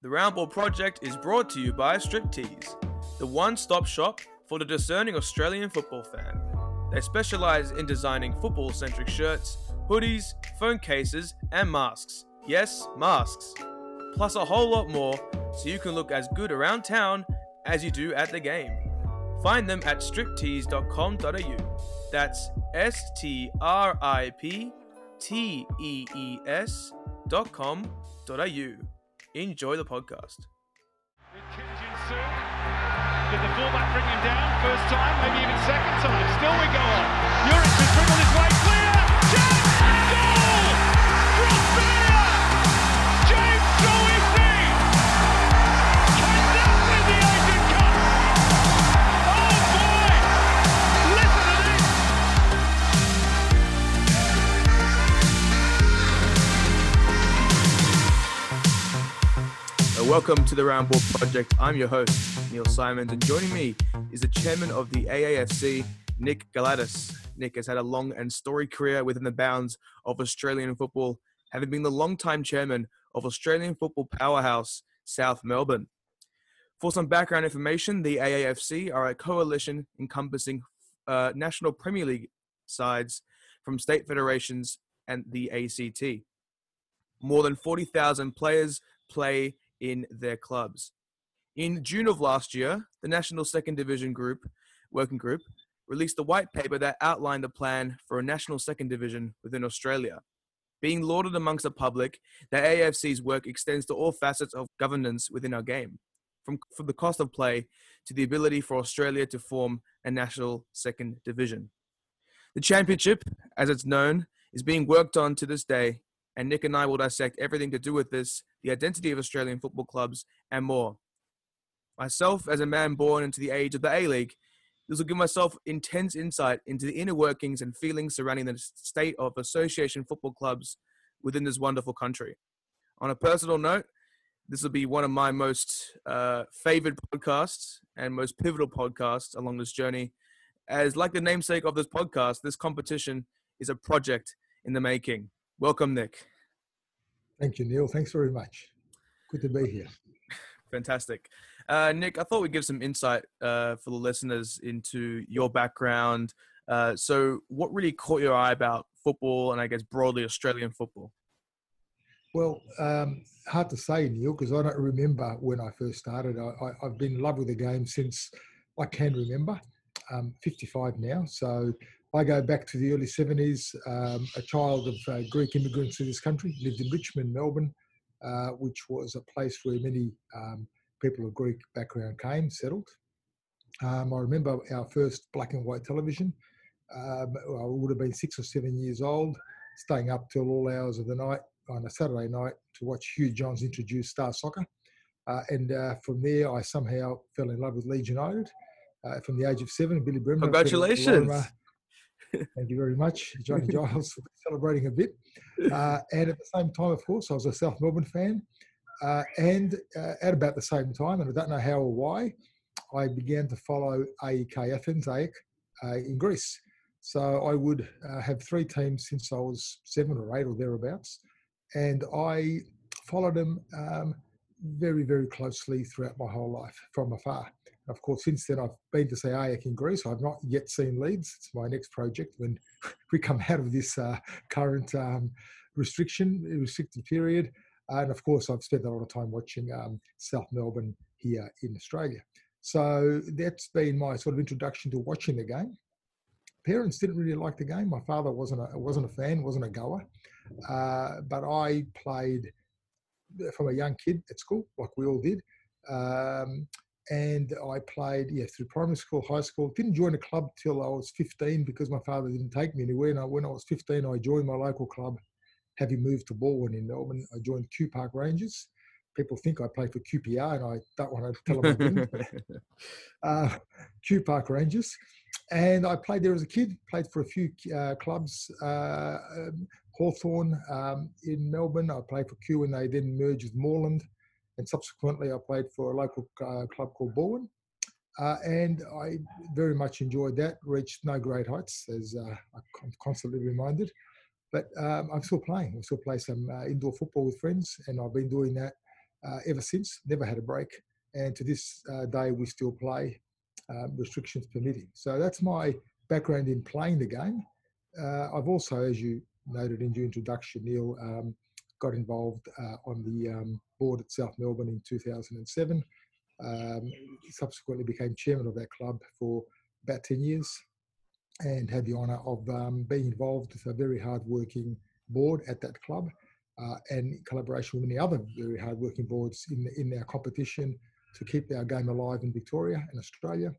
The Roundball Project is brought to you by Striptees, the one stop shop for the discerning Australian football fan. They specialise in designing football centric shirts, hoodies, phone cases, and masks. Yes, masks. Plus a whole lot more so you can look as good around town as you do at the game. Find them at striptees.com.au. That's S T R I P T E E S dot com dot au. Enjoy the podcast. Did the fullback bring him down? First time, maybe even second time. Still we go on. Juric has dribbled his way welcome to the Roundball Project. I'm your host, Neil Simons, and joining me is the chairman of the AAFC, Nick Galatas. Nick has had a long and storied career within the bounds of Australian football, having been the long-time chairman of Australian football powerhouse South Melbourne. For some background information, the AAFC are a coalition encompassing uh, National Premier League sides from state federations and the ACT. More than 40,000 players play in their clubs. In June of last year, the National Second Division Group Working Group released a white paper that outlined the plan for a national second division within Australia. Being lauded amongst the public, the AFC's work extends to all facets of governance within our game, from, from the cost of play to the ability for Australia to form a national second division. The championship, as it's known, is being worked on to this day, and Nick and I will dissect everything to do with this, the identity of Australian football clubs, and more. Myself, as a man born into the age of the A League, this will give myself intense insight into the inner workings and feelings surrounding the state of association football clubs within this wonderful country. On a personal note, this will be one of my most uh, favored podcasts and most pivotal podcasts along this journey. As, like the namesake of this podcast, this competition is a project in the making. Welcome, Nick. Thank you, Neil. Thanks very much. Good to be here. Fantastic. Uh, Nick, I thought we'd give some insight uh, for the listeners into your background. Uh, so, what really caught your eye about football and I guess broadly Australian football? Well, um, hard to say, Neil, because I don't remember when I first started. I, I, I've been in love with the game since I can remember. I'm 55 now, so I go back to the early 70s. Um, a child of uh, Greek immigrants to this country, lived in Richmond, Melbourne, uh, which was a place where many um, people of Greek background came, settled. Um, I remember our first black and white television. Um, I would have been six or seven years old, staying up till all hours of the night on a Saturday night to watch Hugh Johns introduce Star Soccer. Uh, and uh, from there, I somehow fell in love with Leeds United. Uh, from the age of seven, Billy Bremner. Congratulations. Thank you very much, Johnny Giles, for celebrating a bit. Uh, and at the same time, of course, I was a South Melbourne fan. Uh, and uh, at about the same time, and I don't know how or why, I began to follow AEK Athens, AEK, uh, in Greece. So I would uh, have three teams since I was seven or eight or thereabouts. And I followed them um, very, very closely throughout my whole life from afar. Of course, since then, I've been to say AEK in Greece. I've not yet seen Leeds. It's my next project when we come out of this uh, current um, restriction, restricted period. And of course, I've spent a lot of time watching um, South Melbourne here in Australia. So that's been my sort of introduction to watching the game. Parents didn't really like the game. My father wasn't a wasn't a fan, wasn't a goer, uh, but I played from a young kid at school, like we all did. Um, and I played yeah through primary school, high school. Didn't join a club till I was 15 because my father didn't take me anywhere. And I, when I was 15, I joined my local club. Having moved to Balwyn in Melbourne, I joined Kew Park Rangers. People think I played for QPR, and I don't want to tell them I didn't. uh, Kew Park Rangers, and I played there as a kid. Played for a few uh, clubs. Uh, um, Hawthorn um, in Melbourne. I played for Q, and they then merged with Moreland and subsequently I played for a local uh, club called Balwyn. Uh, and I very much enjoyed that. Reached no great heights, as uh, I'm constantly reminded. But um, I'm still playing. I still play some uh, indoor football with friends, and I've been doing that uh, ever since. Never had a break, and to this uh, day we still play, um, restrictions permitting. So that's my background in playing the game. I've also, as you noted in your introduction, Neil, um, got involved uh, on the um, board at South Melbourne in 2007. Um, subsequently became chairman of that club for about 10 years and had the honour of um, being involved with a very hard-working board at that club uh, and in collaboration with many other very hard-working boards in, in our competition to keep our game alive in Victoria and Australia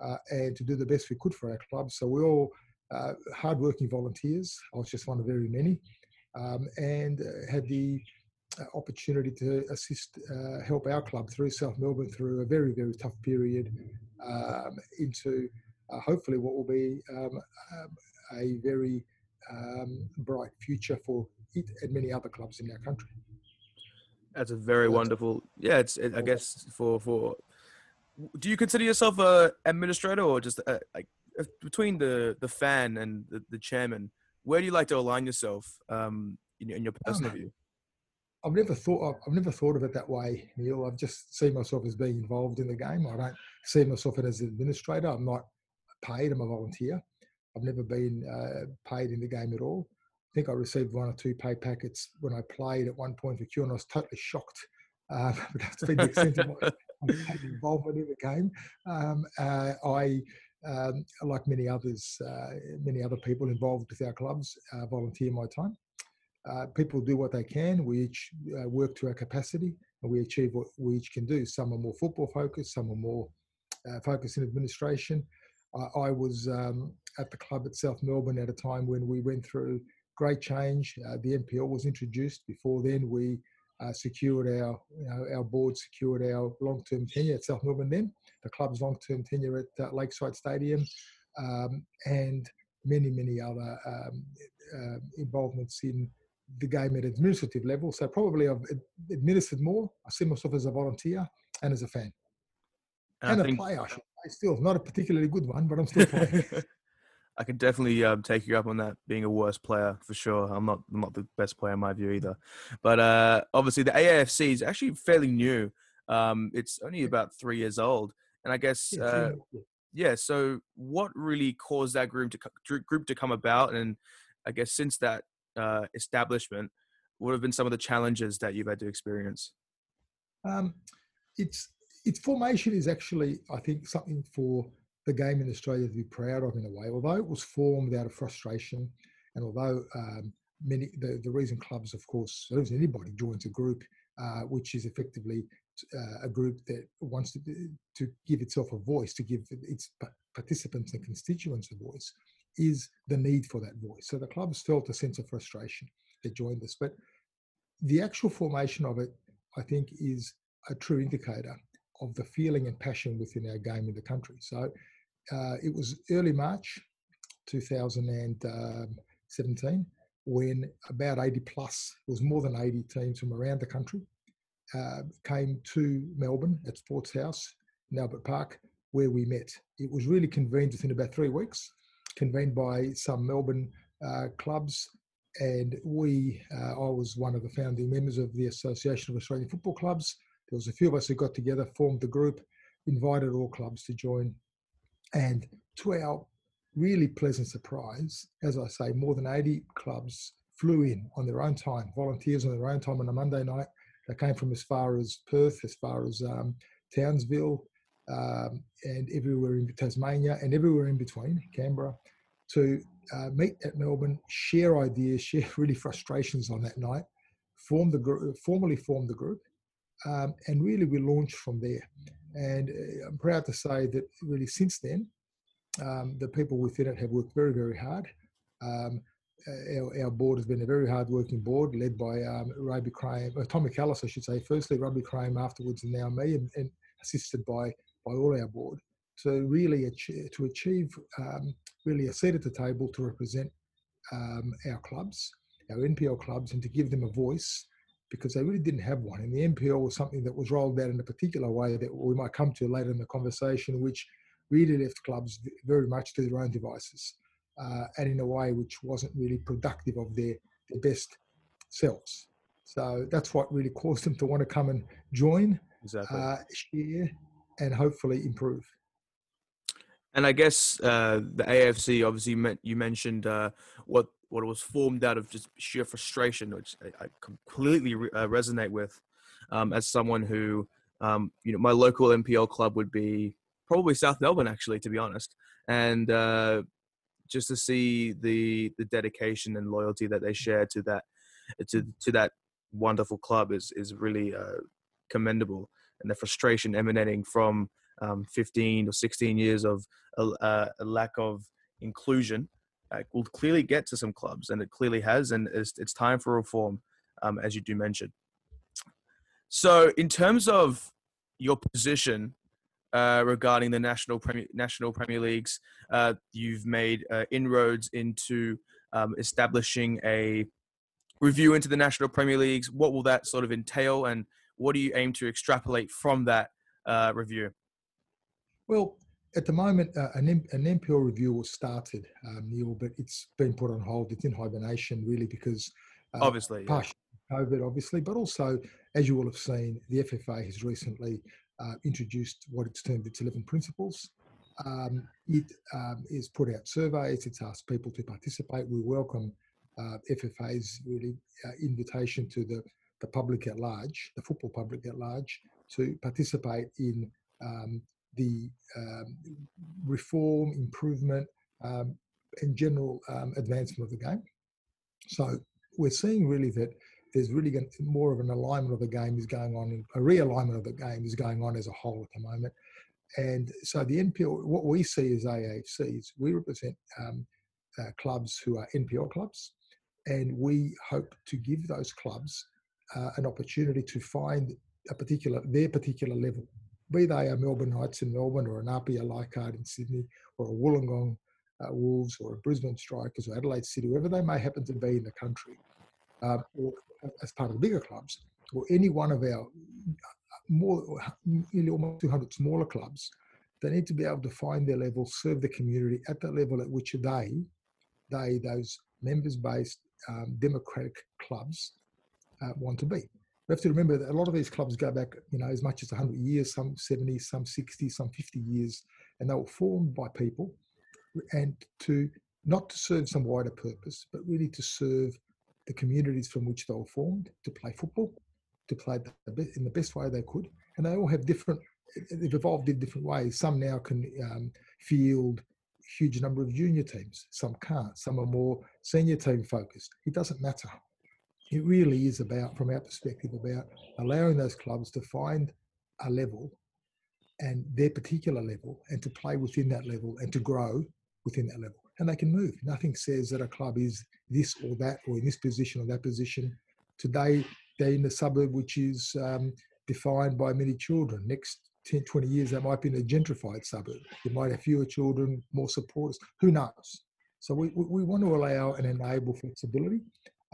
uh, and to do the best we could for our club. So we're all uh, hard-working volunteers. I was just one of very many um, and uh, had the uh, opportunity to assist, uh, help our club through South Melbourne through a very, very tough period um, into uh, hopefully what will be um, um a very um, bright future for it and many other clubs in our country. That's a very so wonderful. Yeah, it's. It, I guess for for. Do you consider yourself a administrator or just a, like between the the fan and the, the chairman? Where do you like to align yourself um, in, in your personal um, view? I've never thought I've never thought of it that way, Neil. I've just seen myself as being involved in the game. I don't see myself as an administrator. I'm not paid. I'm a volunteer. I've never been uh, paid in the game at all. I think I received one or two pay packets when I played at one point for Kew, and I was totally shocked. Uh, but that's been the extent of my involvement in the game. Um, uh, I, um, like many others, uh, many other people involved with our clubs, uh, volunteer my time. Uh, people do what they can. We each uh, work to our capacity and we achieve what we each can do. Some are more football focused, some are more uh, focused in administration. I was um, at the club at South Melbourne at a time when we went through great change. Uh, the NPL was introduced. Before then, we uh, secured our you know, our board secured our long term tenure at South Melbourne. Then the club's long term tenure at uh, Lakeside Stadium, um, and many many other um, involvements in the game at administrative level. So probably I've administered more. I see myself as a volunteer and as a fan. And, and a think, player, I should say. Still, not a particularly good one, but I'm still playing. I can definitely um, take you up on that being a worse player for sure. I'm not I'm not the best player in my view either. But uh, obviously the AAFC is actually fairly new. Um, it's only about three years old, and I guess uh, yeah. So what really caused that group to group to come about? And I guess since that uh, establishment, what have been some of the challenges that you've had to experience? Um, it's its formation is actually, I think, something for the game in Australia to be proud of in a way. Although it was formed out of frustration, and although um, many the, the reason clubs, of course, anybody joins a group, uh, which is effectively uh, a group that wants to to give itself a voice, to give its participants and constituents a voice, is the need for that voice. So the clubs felt a sense of frustration. that joined us, but the actual formation of it, I think, is a true indicator of the feeling and passion within our game in the country. So uh, it was early March 2017 when about 80 plus, it was more than 80 teams from around the country, uh, came to Melbourne at Sports House in Albert Park, where we met. It was really convened within about three weeks convened by some Melbourne uh, clubs. And we, uh, I was one of the founding members of the Association of Australian Football Clubs. There was a few of us who got together, formed the group, invited all clubs to join. And to our really pleasant surprise, as I say, more than 80 clubs flew in on their own time, volunteers on their own time on a Monday night. They came from as far as Perth, as far as um, Townsville, um, and everywhere in Tasmania and everywhere in between, Canberra, to uh, meet at Melbourne, share ideas, share really frustrations on that night, form the group, formally form the group, um, and really we launched from there. And uh, I'm proud to say that really since then, um, the people within it have worked very, very hard. Um, uh, our, our, board has been a very hard-working board, led by um, Rabieh Krayem, uh, Tommy Callis, I should say. Firstly, Rabieh Krayem, afterwards, and now me, and, and assisted by by all our board to really to achieve um, really a seat at the table to represent um, our clubs, our NPL clubs, and to give them a voice because they really didn't have one. And the NPL was something that was rolled out in a particular way that we might come to later in the conversation, which really left clubs very much to their own devices uh, and in a way which wasn't really productive of their, their best selves. So that's what really caused them to want to come and join, Exactly. uh, share, and hopefully improve. And I guess uh, the AFC, obviously, meant you mentioned uh, what what it was formed out of just sheer frustration, which I, I completely re- uh, resonate with. Um, as someone who, um, you know, my local NPL club would be probably South Melbourne, actually, to be honest, and uh, just to see the the dedication and loyalty that they share to that to to that wonderful club is is really uh, commendable, and the frustration emanating from um, 15 or 16 years of a, a, a lack of inclusion uh, will clearly get to some clubs, and it clearly has, and it's, it's time for reform, um, as you do mention. So, in terms of your position uh, regarding the national premier, national Premier Leagues, uh, you've made uh, inroads into um, establishing a review into the national Premier Leagues. What will that sort of entail, and what do you aim to extrapolate from that uh, review? Well, at the moment, uh, an, M- an NPL review was started, um, Neil, but it's been put on hold. It's in hibernation, really, because uh, Obviously, yeah. COVID, obviously, but also, as you will have seen, the FFA has recently uh, introduced what it's termed its 11 principles. Um, it um, is put out surveys, it's asked people to participate. We welcome uh, FFA's really uh, invitation to the, the public at large, the football public at large, to participate in um, the um, reform, improvement, um, and general um, advancement of the game. So we're seeing really that there's really more of an alignment of the game is going on, a realignment of the game is going on as a whole at the moment. And so the NPL, what we see as AAFCs, we represent um, uh, clubs who are NPL clubs, and we hope to give those clubs uh, an opportunity to find a particular their particular level, be they a Melbourne Knights in Melbourne or an Apia Leichhardt in Sydney or a Wollongong uh, Wolves or a Brisbane Strikers or Adelaide City, wherever they may happen to be in the country, uh, or as part of the bigger clubs, or any one of our more nearly almost 200 smaller clubs, they need to be able to find their level, serve the community at the level at which they, they those members-based um, democratic clubs, uh, want to be. We have to remember that a lot of these clubs go back, you know, as much as 100 years, some 70, some 60, some 50 years, and they were formed by people, and to not to serve some wider purpose, but really to serve the communities from which they were formed, to play football, to play in the best way they could, and they all have different. They've evolved in different ways. Some now can um, field huge number of junior teams. Some can't. Some are more senior team focused. It doesn't matter. It really is about, from our perspective, about allowing those clubs to find a level and their particular level and to play within that level and to grow within that level. And they can move. Nothing says that a club is this or that or in this position or that position. Today, they're in the suburb which is um, defined by many children. Next 10, 20 years, that might be in a gentrified suburb. You might have fewer children, more supporters. Who knows? So we, we want to allow and enable flexibility.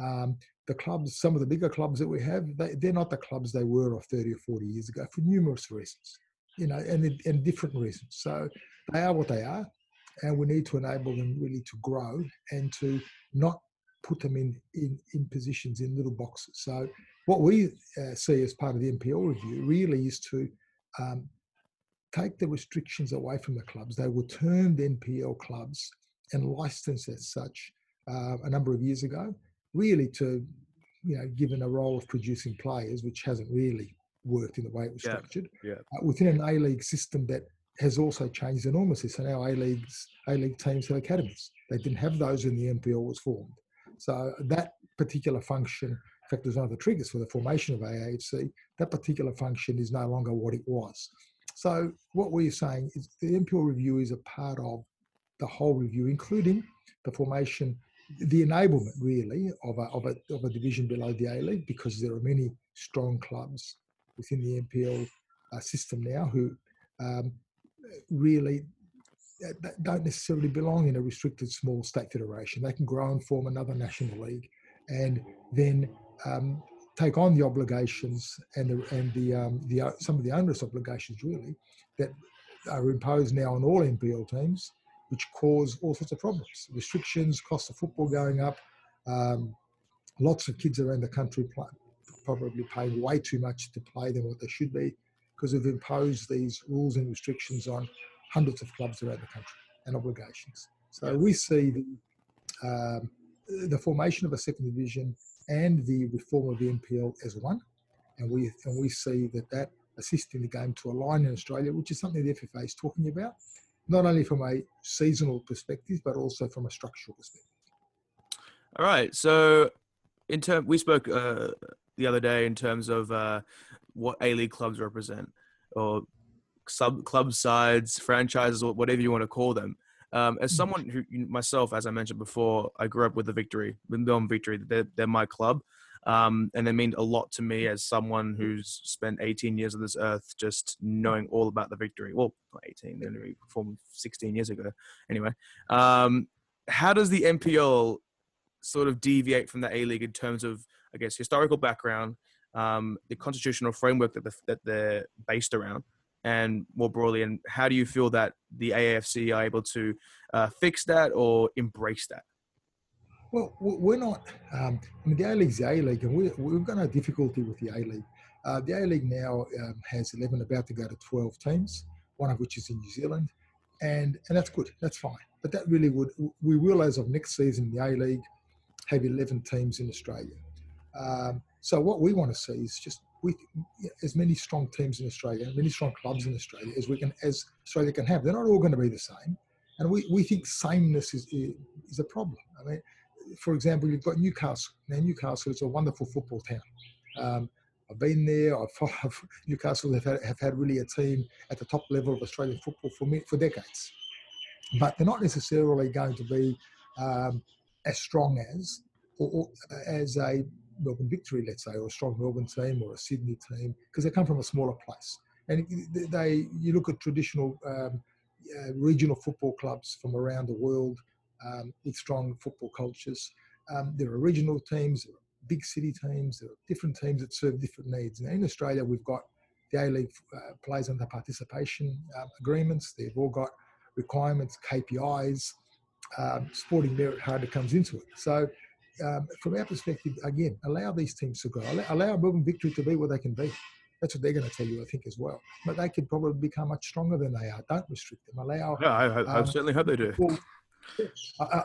Um, the clubs, some of the bigger clubs that we have, they, they're not the clubs they were of 30 or 40 years ago for numerous reasons, you know, and, and different reasons. So they are what they are, and we need to enable them really to grow and to not put them in, in, in positions in little boxes. So what we uh, see as part of the NPL review really is to um, take the restrictions away from the clubs. They were termed NPL clubs and licensed as such uh, a number of years ago, really to, you know, given a role of producing players, which hasn't really worked in the way it was Yeah, structured, yeah. uh, within an A-League system that has also changed enormously. So now A-Leagues, A-League teams have academies. They didn't have those when the NPL was formed. So that particular function, in fact, there's one of the triggers for the formation of AAFC, that particular function is no longer what it was. So what we're saying is the NPL review is a part of the whole review, including the formation, the enablement really of a, of a, of a division below the A League, because there are many strong clubs within the NPL uh, system now who um, really uh, don't necessarily belong in a restricted small state federation. They can grow and form another national league, and then um, take on the obligations and the and the um, the some of the onerous obligations really that are imposed now on all NPL teams, which cause all sorts of problems, restrictions, cost of football going up, um, lots of kids around the country play, probably paying way too much to play than what they should be because we've imposed these rules and restrictions on hundreds of clubs around the country and obligations. So we see the, um, the formation of a second division and the reform of the NPL as one, and we and we see that that assisting the game to align in Australia, which is something the FFA is talking about, not only from a seasonal perspective but also from a structural perspective. All right, so in term, we spoke uh, the other day in terms of uh, what A League clubs represent, or sub club sides, franchises, or whatever you want to call them. Um, as mm. someone who myself, as I mentioned before, I grew up with the Victory, with Melbourne Victory. They're, they're my club, um, and they mean a lot to me as someone who's spent 18 years on this earth, just knowing all about the Victory. Well, not 18, they only performed 16 years ago. Anyway, um, how does the NPL sort of deviate from the A League in terms of, I guess, historical background, um, the constitutional framework that, the, that they're based around? and more broadly, and how do you feel that the AFC are able to uh, fix that or embrace that? Well, we're not. Um, I mean, the A League's the A League, and we, we've got no difficulty with the A League. Uh, the A League now um, has 11, about to go to 12 teams, one of which is in New Zealand, and and that's good. That's fine. But that really would we will, as of next season, the A League have 11 teams in Australia. Um, so what we want to see is just we as many strong teams in Australia, many strong clubs in Australia as we can as Australia can have. They're not all going to be the same, and we, we think sameness is is a problem. I mean, for example, you've got Newcastle. Now Newcastle is a wonderful football town. Um, I've been there. I've followed Newcastle have had, have had really a team at the top level of Australian football for me, for decades, but they're not necessarily going to be um, as strong as or, or as a Melbourne Victory, let's say, or a strong Melbourne team or a Sydney team, because they come from a smaller place. And they, you look at traditional um, uh, regional football clubs from around the world um, with strong football cultures. Um, there are regional teams, there are big city teams, there are different teams that serve different needs. Now in Australia, we've got the A League uh, plays under participation um, agreements. They've all got requirements, KPIs. Um, sporting merit hardly comes into it. So um, from our perspective, again, allow these teams to grow. Allow, allow Melbourne Victory to be what they can be. That's what they're going to tell you, I think, as well. But they could probably become much stronger than they are. Don't restrict them. Allow. Yeah, I, I um, certainly hope they do.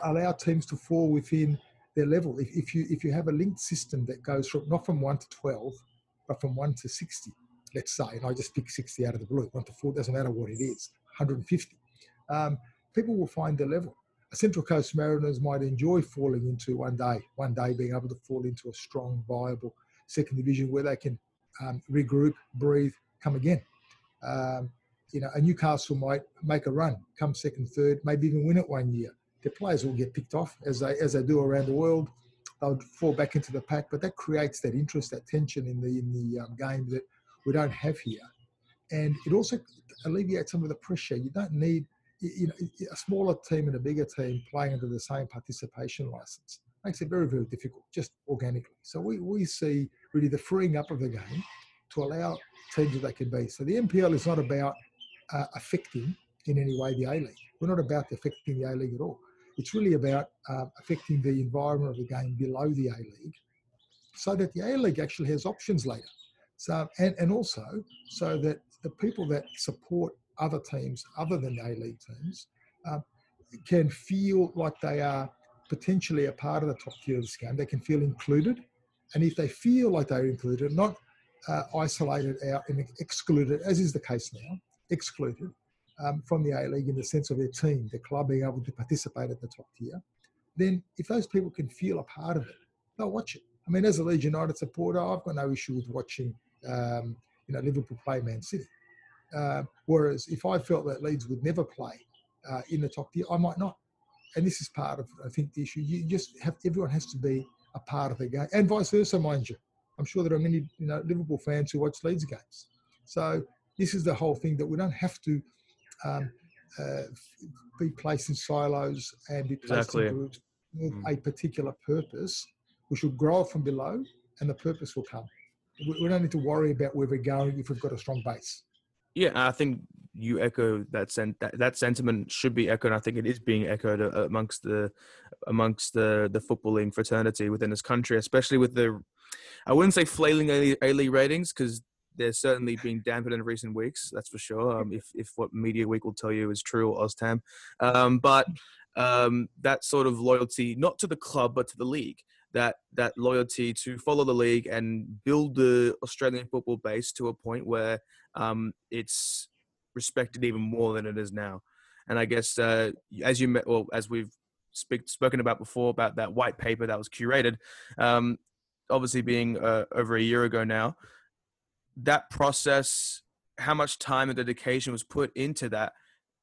Allow teams to fall within their level. If, if you if you have a linked system that goes from not from one to twelve, but from one to sixty, let's say, and I just pick sixty out of the blue, one to four doesn't matter what it is, 150. Um, people will find their level. Central Coast Mariners might enjoy falling into one day, one day being able to fall into a strong, viable second division where they can um, regroup, breathe, come again. Um, you know, a Newcastle might make a run, come second, third, maybe even win it one year. Their players will get picked off as they as they do around the world. They'll fall back into the pack, but that creates that interest, that tension in the in the um, game that we don't have here, and it also alleviates some of the pressure. You don't need you know, a smaller team and a bigger team playing under the same participation license makes it very, very difficult, just organically. So we, we see really the freeing up of the game to allow teams that they can be. So the NPL is not about uh, affecting in any way the A League. We're not about affecting the A League at all. It's really about uh, affecting the environment of the game below the A League so that the A League actually has options later. So, and, and also so that the people that support other teams other than A League teams uh, can feel like they are potentially a part of the top tier of this game. They can feel included. And if they feel like they're included, not uh, isolated out and excluded, as is the case now, excluded um, from the A League in the sense of their team, their club being able to participate at the top tier, then if those people can feel a part of it, they'll watch it. I mean, as a Leeds United supporter, I've got no issue with watching, um, you know, Liverpool play Man City. Uh, whereas if I felt that Leeds would never play uh, in the top tier, I might not. And this is part of, I think, the issue. You just have, everyone has to be a part of the game and vice versa, mind you. I'm sure there are many, you know, Liverpool fans who watch Leeds games. So this is the whole thing that we don't have to um, uh, be placed in silos and be placed exactly. in groups with mm. a particular purpose. We should grow from below and the purpose will come. We, we don't need to worry about where we're going if we've got a strong base. Yeah, I think you echo that, sen- that that sentiment should be echoed. I think it is being echoed amongst the amongst the the footballing fraternity within this country, especially with the I wouldn't say flailing A League ratings because they're certainly being dampened in recent weeks. That's for sure. Um, if if what Media Week will tell you is true, or Oztam, um, but um, that sort of loyalty, not to the club but to the league, that that loyalty to follow the league and build the Australian football base to a point where um, it's respected even more than it is now. And I guess uh, as you met, well, as we've speak, spoken about before about that white paper that was curated, um, obviously being uh, over a year ago now, that process, how much time and dedication was put into that,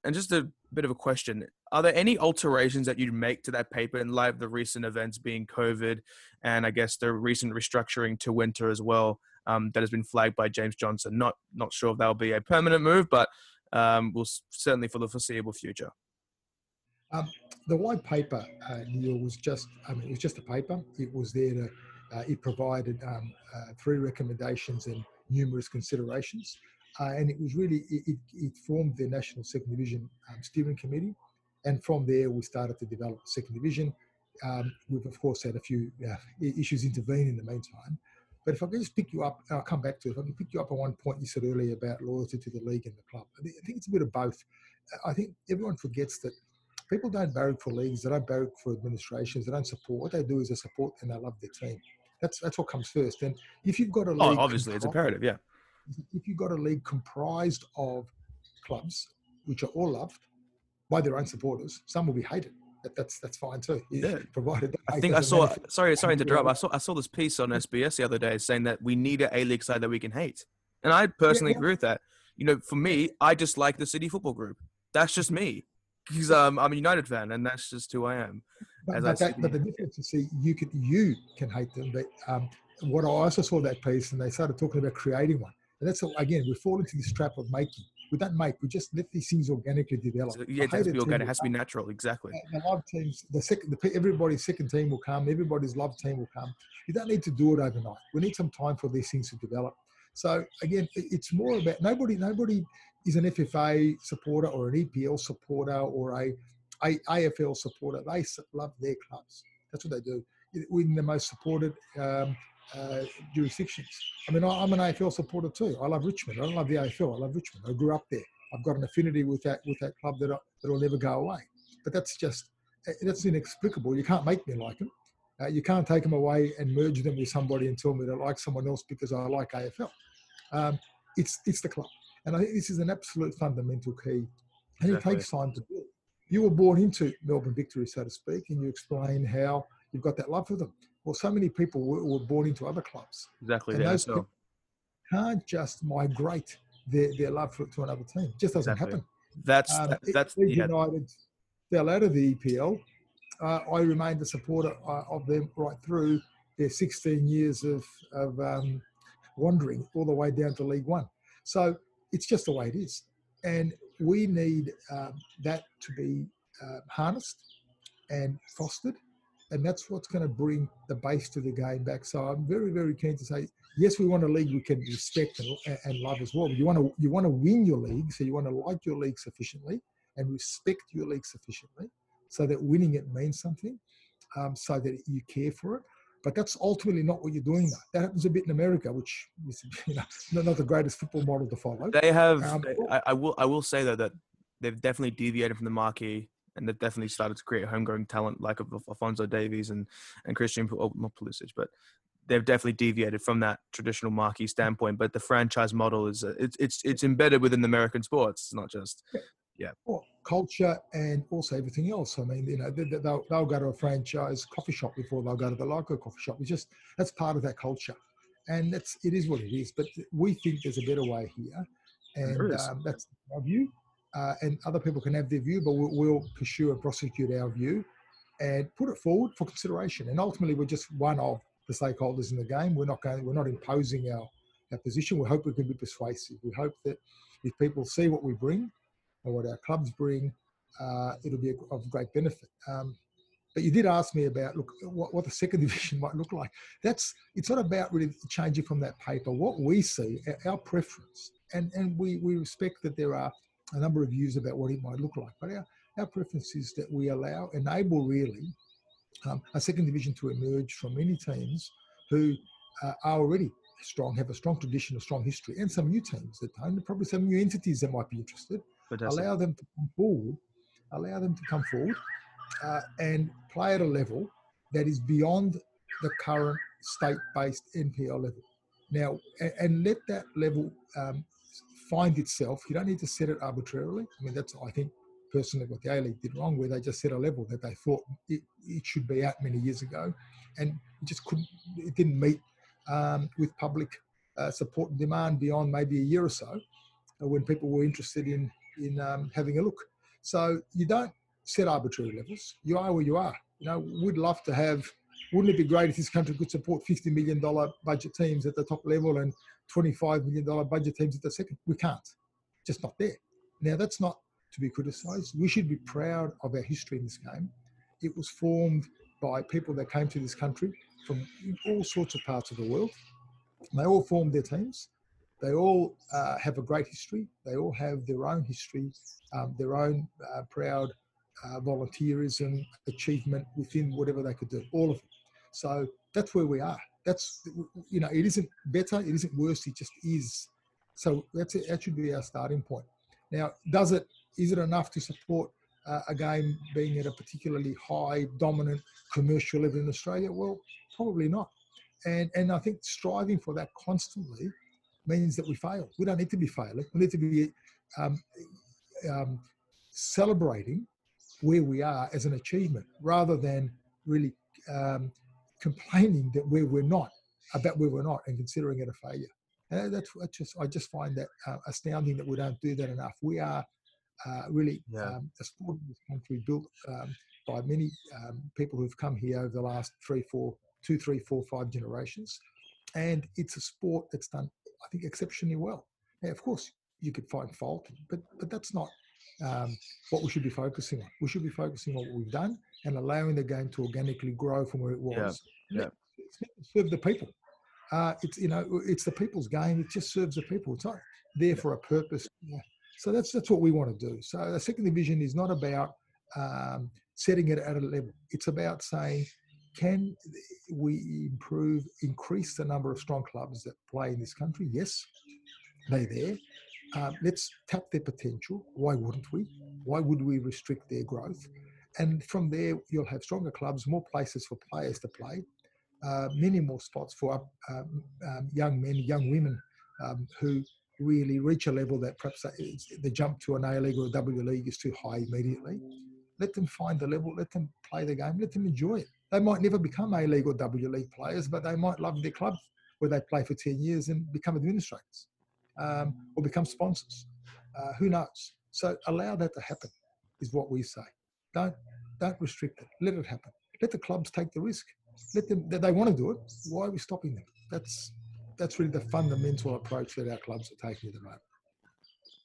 and just a bit of a question: Are there any alterations that you'd make to that paper in light of the recent events being COVID, and I guess the recent restructuring to winter as well? Um, that has been flagged by James Johnson. Not not sure if that'll be a permanent move, but um, will certainly for the foreseeable future. Um, the white paper, uh, Neil, was just I mean it was just a paper. It was there to uh, it provided um, uh, three recommendations and numerous considerations. Uh, and it was really, it, it, formed the National Second Division um, Steering Committee. And from there, we started to develop the second division. Um, we've, of course, had a few uh, issues intervene in the meantime. But if I could just pick you up, I'll come back to it. If I can pick you up on one point you said earlier about loyalty to the league and the club, I think it's a bit of both. I think everyone forgets that people don't barrack for leagues, they don't barrack for administrations, they don't support. What they do is they support and they love their team. That's that's what comes first. And if you've got a oh, league, oh, obviously it's imperative, yeah. If you've got a league comprised of clubs which are all loved by their own supporters, some will be hated. That, that's that's fine too. Yeah. Provided I think I saw. Sorry, sorry to interrupt. I saw I saw this piece on SBS the other day saying that we need an A League side that we can hate, and I personally yeah, yeah. agree with that. You know, for me, I just like the City Football Group. That's just me because um, I'm a United fan, and that's just who I am. But, but, that, but the difference is, see, you can you can hate them, but um, what I also saw that piece, and they started talking about creating one, and that's again we fall into this trap of making. We don't make; we just let these things organically develop. So, yeah, it has to be organic. It has to be natural. Exactly. The love teams, the second, the, everybody's second team will come. Everybody's love team will come. You don't need to do it overnight. We need some time for these things to develop. So again, it's more about nobody. Nobody is an FFA supporter or an EPL supporter or a, a AFL supporter. They love their clubs. That's what they do. In the most supported um, uh, jurisdictions. I mean, I, am an AFL supporter too. I love Richmond. I don't love the AFL. I love Richmond. I grew up there. I've got an affinity with that with that club that I, that'll never go away. But that's just eh, that's inexplicable. You can't make me like them. Uh, you can't take them away and merge them with somebody and tell me to like someone else because I like AFL. Um, it's it's the club. And I think this is an absolute fundamental key. And exactly. it takes time to build. You were brought into Melbourne Victory, so to speak, and you explain how you've got that love for them. Well, so many people were, were born into other clubs. Exactly. And yeah, those so. can't just migrate their, their love for, to another team. It just doesn't exactly. happen. That's um, that's yeah. United fell out of the EPL. Uh, I remained a supporter uh, of them right through their 16 years of, of um, wandering all the way down to League One. So it's just the way it is. And we need um, that to be uh, harnessed and fostered. And that's what's going to bring the base to the game back. So I'm very, very keen to say, yes, we want a league we can respect and, and love as well. But you want to you want to win your league, so you want to like your league sufficiently and respect your league sufficiently, so that winning it means something, um, so that you care for it. But that's ultimately not what you're doing. Now. That happens a bit in America, which is you know, not the greatest football model to follow. They have. Um, I, I, will. I will say though that they've definitely deviated from the marquee, and they've definitely started to create homegrown talent like Alphonso Davies and and Christian well, not Pulisic, but they've definitely deviated from that traditional marquee standpoint. But the franchise model is it's it's it's embedded within the American sports. It's not just yeah. Well, culture and also everything else. I mean, you know, they'll, they'll go to a franchise coffee shop before they'll go to the local coffee shop. It's just that's part of that culture, and that's it is what it is. But we think there's a better way here, and um, that's our view. Uh, and other people can have their view, but we'll, we'll, pursue and prosecute our view and put it forward for consideration. And ultimately, we're just one of the stakeholders in the game. We're not going. We're not imposing our our position. We hope we can be persuasive. We hope that if people see what we bring and what our clubs bring, uh, it'll be of great benefit. Um, but you did ask me about look what, what, the second division might look like. That's it's not about really changing from that paper. What we see, our preference, and and we we respect that there are a number of views about what it might look like. But our, our preference is that we allow, enable really um, a second division to emerge from many teams who uh, are already strong, have a strong tradition, a strong history, and some new teams that don't, probably some new entities that might be interested. Fantastic. Allow them to come forward, allow them to come forward uh, and play at a level that is beyond the current state-based NPL level. Now, and, and let that level um, find itself. You don't need to set it arbitrarily. I mean, that's I think personally what the A League did wrong, where they just set a level that they thought it, it should be at many years ago, and it just couldn't. It didn't meet um, with public uh, support and demand beyond maybe a year or so, uh, when people were interested in in um, having a look. So you don't set arbitrary levels. You are where you are. You know, we'd love to have. Wouldn't it be great if this country could support $50 million budget teams at the top level and $25 million budget teams at the second? We can't. Just not there. Now, that's not to be criticised. We should be proud of our history in this game. It was formed by people that came to this country from all sorts of parts of the world. They all formed their teams. They all uh, have a great history. They all have their own history, um, their own uh, proud uh, volunteerism, achievement within whatever they could do, all of them. So that's where we are. That's, you know, it isn't better, it isn't worse, it just is. So that's it, that should be our starting point. Now, does it, is it enough to support uh, a game being at a particularly high, dominant commercial level in Australia? Well, probably not. And, and I think striving for that constantly means that we fail. We don't need to be failing. We need to be um, um, celebrating where we are as an achievement rather than really um, complaining that where we're not about where we're not and considering it a failure. And that's, that's just I just find that uh, astounding that we don't do that enough. We are uh, really Yeah. um, a sport in this country built um, by many um, people who've come here over the last three, four, two, three, four, five generations, and it's a sport that's done, I think, exceptionally well. Now, of course, you could find fault, but but that's not um, what we should be focusing on. We should be focusing on what we've done and allowing the game to organically grow from where it was. yeah. Let- it's meant to serve the people. Uh, it's you know it's the people's game. It just serves the people. It's not there for a purpose. Yeah. So that's that's what we want to do. So the second division is not about um, setting it at a level. It's about saying, can we improve, increase the number of strong clubs that play in this country? Yes, they're there. Um, let's tap their potential. Why wouldn't we? Why would we restrict their growth? And from there, you'll have stronger clubs, more places for players to play, uh, many more spots for um, um, young men, young women um, who really reach a level that perhaps the jump to an A League or a W League is too high immediately. Let them find the level, let them play the game, let them enjoy it. They might never become A League or W League players, but they might love their club where they play for 10 years and become administrators um, or become sponsors. Uh, who knows? So allow that to happen, is what we say. Don't don't restrict it. Let it happen. Let the clubs take the risk. Let them. They want to do it. Why are we stopping them? That's that's really the fundamental approach that our clubs are taking at the moment.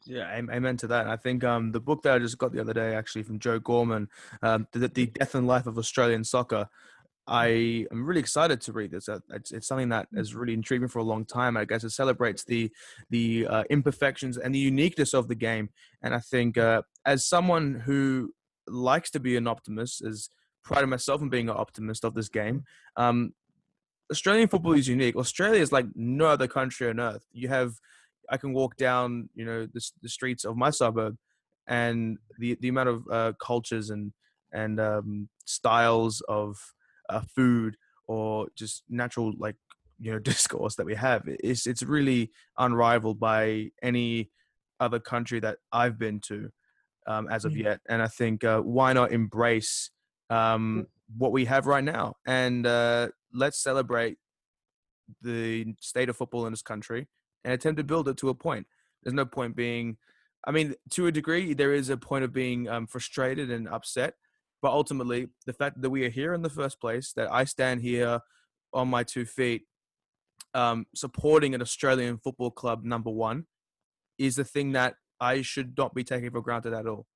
Yeah, am- amen to that. I think um, the book that I just got the other day, actually from Joe Gorman, um, the, the Death and Life of Australian Soccer. I am really excited to read this. Uh, It's, it's something that has really intrigued me for a long time. I guess it celebrates the the uh, imperfections and the uniqueness of the game. And I think uh, as someone who likes to be an optimist, as prided myself in being an optimist of this game, um, Australian football is unique. Australia is like no other country on earth. You have I can walk down, you know, the, the streets of my suburb, and the the amount of uh, cultures and and um, styles of uh, food or just natural like you know discourse that we have it's it's really unrivaled by any other country that I've been to um, as of Mm. yet, and I think uh, why not embrace um, what we have right now and uh, let's celebrate the state of football in this country and attempt to build it to a point. There's no point being, I mean, to a degree, there is a point of being um, frustrated and upset. But ultimately, the fact that we are here in the first place, that I stand here on my two feet, um, supporting an Australian football club number one, is the thing that I should not be taking for granted at all.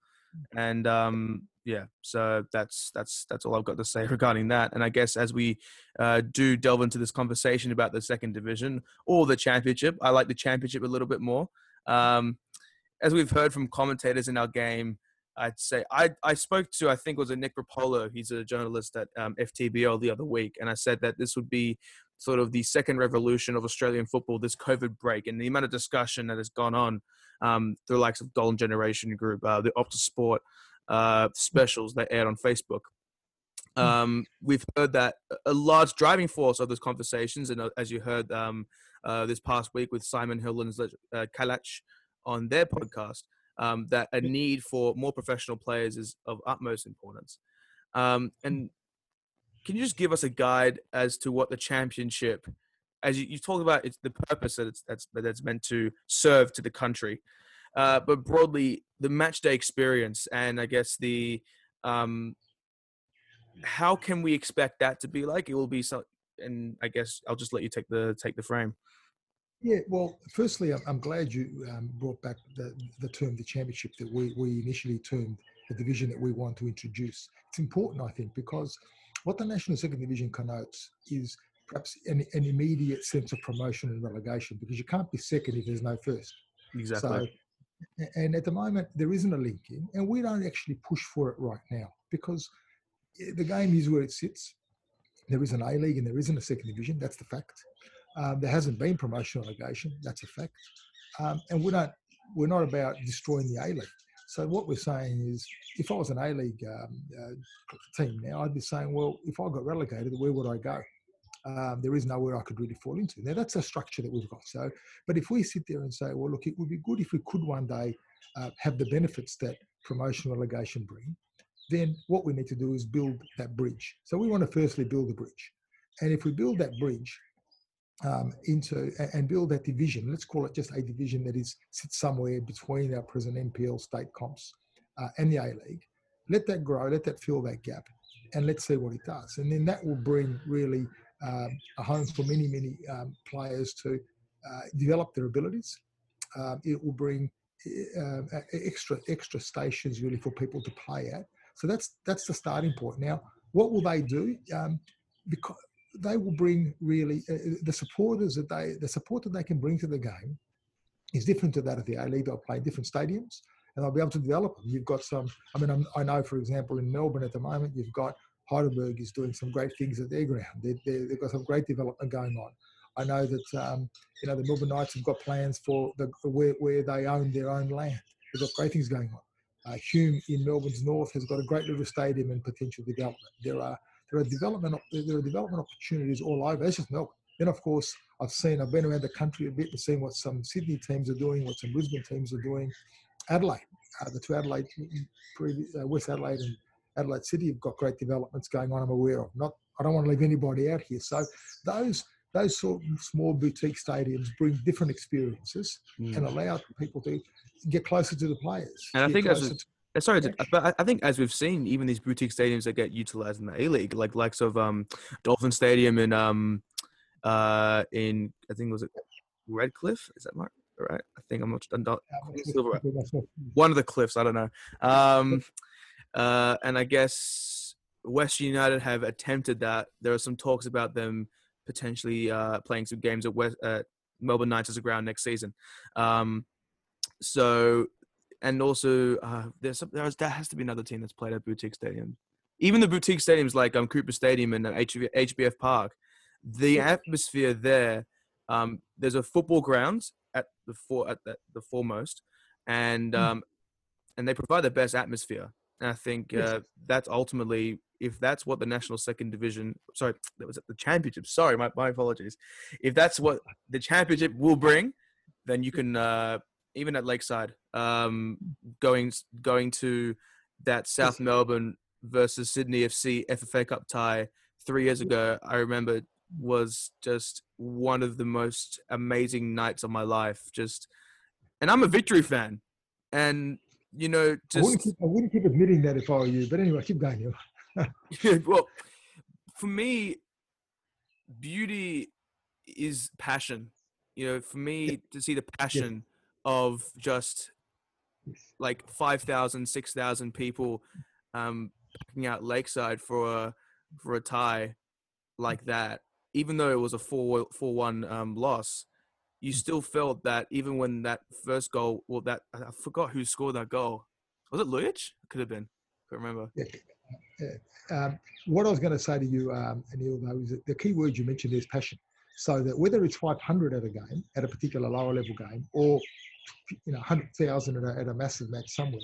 And um, yeah, so that's that's that's all I've got to say regarding that. And I guess as we uh, do delve into this conversation about the second division or the championship, I like the championship a little bit more. Um, as we've heard from commentators in our game, I'd say I, I spoke to I think it was a Nick Rapolo. He's a journalist at um, FTBL the other week, and I said that this would be sort of the second revolution of Australian football, this COVID break, and the amount of discussion that has gone on um, through the likes of Golden Generation Group, uh, the Optus Sport uh, specials they aired on Facebook. Hmm. Um, we've heard that a large driving force of those conversations, and uh, as you heard um, uh, this past week with Simon Hill and uh, Kalach on their podcast, um, that a need for more professional players is of utmost importance. Um, and can you just give us a guide as to what the championship, as you, you talked about, it's the purpose that it's that's that it's meant to serve to the country, uh, but broadly the match day experience and I guess the um, how can we expect that to be like? It will be so, and I guess I'll just let you take the take the frame. Yeah, well, firstly, I'm glad you um, brought back the, the term the championship that we, we initially termed the division that we want to introduce. It's important, I think, because what the National Second Division connotes is perhaps an, an immediate sense of promotion and relegation because you can't be second if there's no first. Exactly. So, and at the moment, there isn't a link in, and we don't actually push for it right now because eh, the game is where it sits. There is an A League and there isn't a second division. That's the fact. Um, there hasn't been promotion relegation. That's a fact. Um, and we don't, we're not about destroying the A League. So what we're saying is, if I was an A League um, uh, team now, I'd be saying, well, if I got relegated, where would I go? Um, there is nowhere I could really fall into. Now that's a structure that we've got. So, but if we sit there and say, well, look, it would be good if we could one day uh, have the benefits that promotion relegation bring, then what we need to do is build that bridge. So we want to firstly build a bridge, and if we build that bridge, um, into and build that division. Let's call it just a division that is sits somewhere between our present NPL state comps uh, and the A League. Let that grow. Let that fill that gap, and let's see what it does. And then that will bring really um, a home for many many um, players to uh, develop their abilities. Um, it will bring uh, extra extra stations really for people to play at. So that's that's the starting point. Now, what will they do? Um, because they will bring really uh, uh, the supporters that they the support that they can bring to the game is different to that of the A League. They'll play in different stadiums and they'll be able to develop them. You've got some. I mean, I'm, i know for example in Melbourne at the moment you've got Heidelberg is doing some great things at their ground. They, have got some great development going on. I know that um, you know the Melbourne Knights have got plans for the where, where they own their own land. They've got great things going on. Uh, Hume in Melbourne's north has got a great little stadium and potential development. There are there are development there are development opportunities all over. It's just Melbourne. Then of course I've seen I've been around the country a bit and seen what some Sydney teams are doing, what some Brisbane teams are doing. Adelaide, uh, the two Adelaide, uh, West Adelaide and Adelaide City have got great developments going on. I'm aware of. Not I don't want to leave anybody out here. So those those sort of small boutique stadiums bring different experiences mm. and allow people to get closer to the players. And I think that's uh, sorry, but I think as we've seen, even these boutique stadiums that get utilized in the A League, like likes of um, Dolphin Stadium in um, uh, in I think was it Redcliffe? Is that Mark? Right, I think I'm not. I'm not one of the cliffs. I don't know. Um, uh, and I guess West United have attempted that. There are some talks about them potentially uh, playing some games at West, uh, Melbourne Knights as a ground next season. Um, so and also uh, there's some, there's, there has to be another team that's played at boutique stadiums. Even the boutique stadiums like um, Cooper Stadium and HBF, uh, HBF Park, the atmosphere there. Um, there's a football ground at the for at the, the foremost, and hmm. um, and they provide the best atmosphere. And I think uh, that's ultimately if that's what the national second division, sorry, that was at the championship. Sorry, my, my apologies. If that's what the championship will bring, then you can uh, even at Lakeside, um, going going to that South Melbourne versus Sydney FC FFA Cup tie three years ago, I remember was just one of the most amazing nights of my life. Just, and I'm a victory fan, and you know, just I wouldn't keep, I wouldn't keep admitting that if I were you. But anyway, keep going. You. well, for me, beauty is passion. You know, for me to see the passion of just like 5,000, 6,000 people um, packing out Lakeside for a, for a tie like that, even though it was a 4 4 1 um, loss, you still felt that even when that first goal, well, that I forgot who scored that goal. Was it Lujic? Could have been. I can't remember. Yeah. yeah. Um, what I was going to say to you, um, Anil, though, is that the key word you mentioned is passion. So that whether it's 500 at a game, at a particular lower level game, or you know 100,000 at, at a massive match somewhere,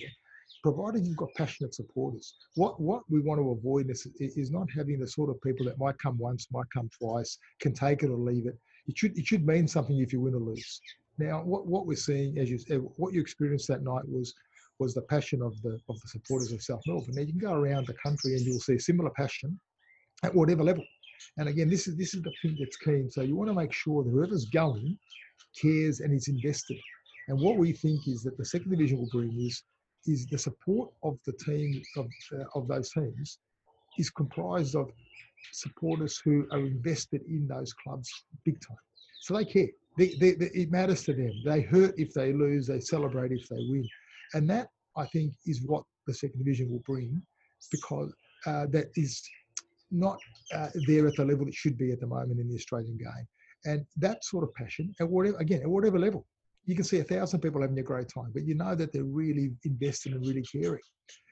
provided you've got passionate supporters. What what we want to avoid is, is not having the sort of people that might come once, might come twice, can take it or leave it. It should it should mean something if you win or lose. Now, what, what we're seeing, as you what you experienced that night was was the passion of the of the supporters of South Melbourne. Now you can go around the country and you'll see similar passion at whatever level. And again, this is this is the thing that's keen. So you want to make sure that whoever's going cares and is invested. And what we think is that the second division will bring is is the support of the team of uh, of those teams is comprised of supporters who are invested in those clubs big time. So they care. They, they, they, it matters to them. They hurt if they lose. They celebrate if they win. And that, I think, is what the second division will bring because uh, that is not uh, there at the level it should be at the moment in the Australian game. And that sort of passion, at whatever, again, at whatever level, you can see a thousand people having a great time, but you know that they're really invested and really caring.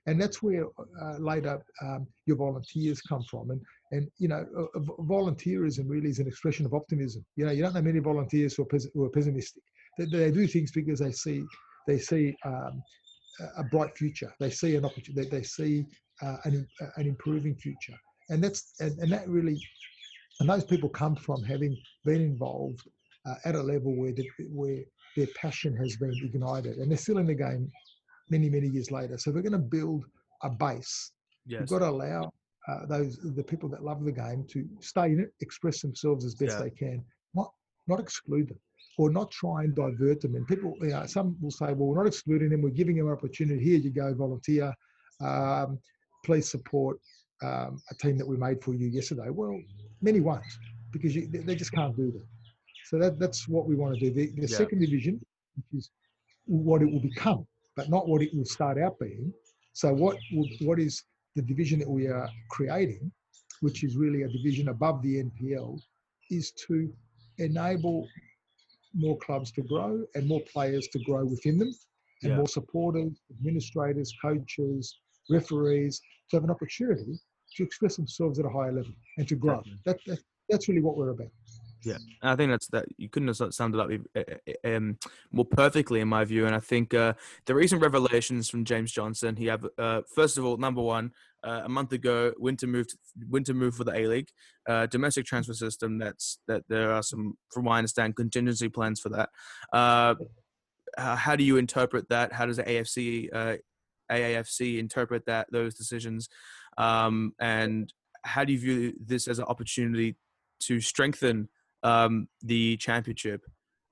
And that's where uh, later um, your volunteers come from. And, and you know, uh, volunteerism really is an expression of optimism. You know, you don't know many volunteers who are, pes- who are pessimistic. They, they, do things because they see they see um, a bright future. They see an opportunity. They, they see uh, an, uh, an improving future, and that's and, and that really, and those people come from having been involved uh, at a level where the, where their passion has been ignited, and they're still in the game many many years later. So we're going to build a base. Yes. We've got to allow uh, those the people that love the game to stay in it, express themselves as best yeah. they can, not not exclude them or not try and divert them. And people, you know, some will say, well, we're not excluding them, we're giving them an opportunity. Here you go, volunteer. Um, please support um, a team that we made for you yesterday. Well, many won't because you, they just can't do that. So that, that's what we want to do. The, the yeah. second division, which is what it will become, but not what it will start out being. So what what is the division that we are creating, which is really a division above the NPL, is to enable more clubs to grow and more players to grow within them, and yeah. more supporters, administrators, coaches, referees to have an opportunity to express themselves at a higher level and to grow. That, that, that's really what we're about. Yeah, I think that's that. You couldn't have summed it up eh, eh, eh, um, more perfectly, in my view. And I think uh, the recent revelations from James Johnson. He have uh, first of all, number one, uh, a month ago, Winter moved Winter moved for the A League, uh, domestic transfer system. That's that there are some, from what I understand, contingency plans for that. Uh, how do you interpret that? How does the AFC uh, AAFC interpret that those decisions? Um, and how do you view this as an opportunity to strengthen um, the championship?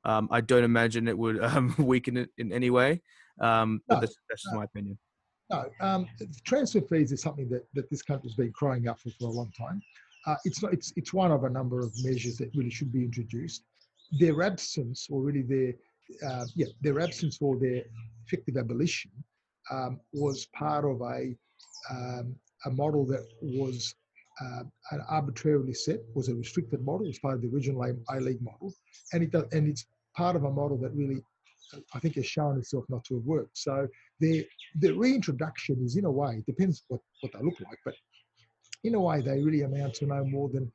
Um, I don't imagine it would um, weaken it in any way, um, but no, that's, that's just no. my opinion. No, um, transfer fees is something that, that this country's been crying out for for a long time. Uh, it's not. It's it's one of a number of measures that really should be introduced. Their absence, or really their uh, yeah, their absence or their effective abolition, um, was part of a um, a model that was uh, arbitrarily set. Was a restricted model. It was part of the original A League model, and it does, and it's part of a model that really I think has shown itself not to have worked. So the the reintroduction is in a way depends what what they look like, but in a way they really amount to no more than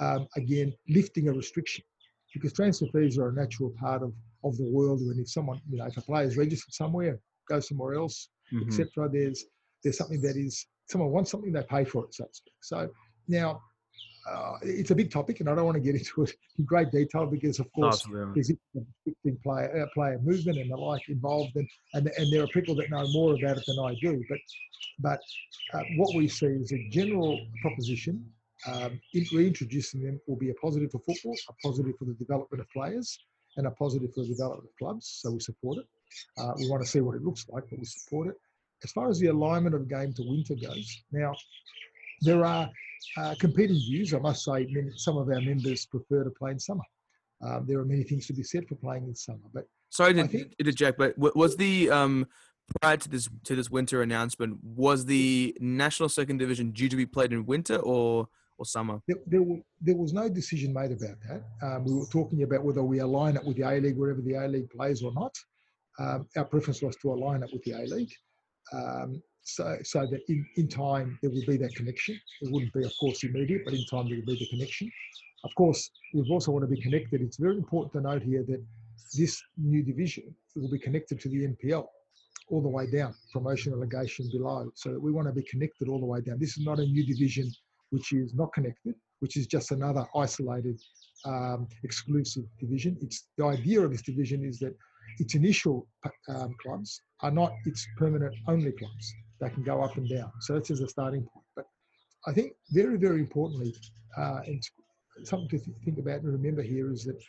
um, again lifting a restriction because transfer fees are a natural part of of the world. When if someone you know if a player is registered somewhere, go somewhere else, mm-hmm. etc. There's there's something that is someone wants something they pay for it, so to speak. So now uh, it's a big topic, and I don't want to get into it in great detail because, of course, there's restricting player, uh, player movement and the like involved, and, and and there are people that know more about it than I do. But but uh, what we see is a general proposition. Um, reintroducing them will be a positive for football, a positive for the development of players, and a positive for the development of clubs. So we support it. Uh, we want to see what it looks like, but we support it. As far as the alignment of game to winter goes, now there are uh, competing views. I must say, many, some of our members prefer to play in summer. Um, there are many things to be said for playing in summer, but sorry to think, interject, but was the um, prior to this to this winter announcement was the national second division due to be played in winter or or summer? There, there, there was no decision made about that. Um, we were talking about whether we align it with the A League wherever the A League plays or not. Um, our preference was to align it with the A League. Um, so, so that in, in time there will be that connection. It wouldn't be, of course, immediate, but in time there will be the connection. Of course, we also want to be connected. It's very important to note here that this new division will be connected to the NPL all the way down, promotion relegation below. So that we want to be connected all the way down. This is not a new division which is not connected, which is just another isolated, um, exclusive division. It's the idea of this division is that its initial um, clubs are not its permanent only clubs. They can go up and down. So that's as a starting point. But I think very, very importantly, uh, and something to th- think about and remember here is that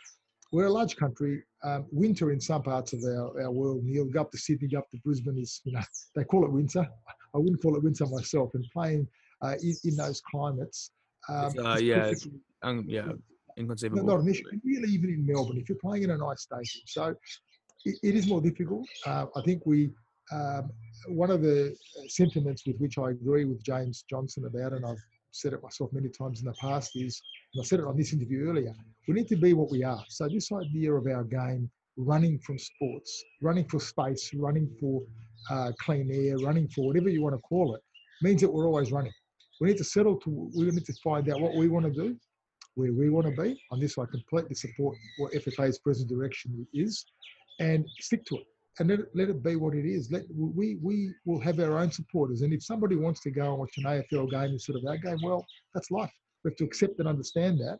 we're a large country. Um, winter in some parts of our, our world, Neil, go up to Sydney, go up to Brisbane is, you know, they call it winter. I wouldn't call it winter myself. And playing uh, in, in, those climates, um, uh, yeah, um, yeah, inconceivable. Not an issue. Really, even in Melbourne, if you're playing in a nice stadium, so it, it is more difficult. Uh, I think we. Um, one of the sentiments with which I agree with James Johnson about, and I've said it myself many times in the past, is, and I said it on this interview earlier, we need to be what we are. So this idea of our game running from sports, running for space, running for uh, clean air, running for whatever you want to call it, means that we're always running. We need to settle to, we need to find out what we want to do, where we want to be. On this, I completely support what FFA's present direction is and stick to it and let it, let it be what it is. Let we we will have our own supporters, and if somebody wants to go and watch an AFL game instead of our game, well, that's life. We have to accept and understand that,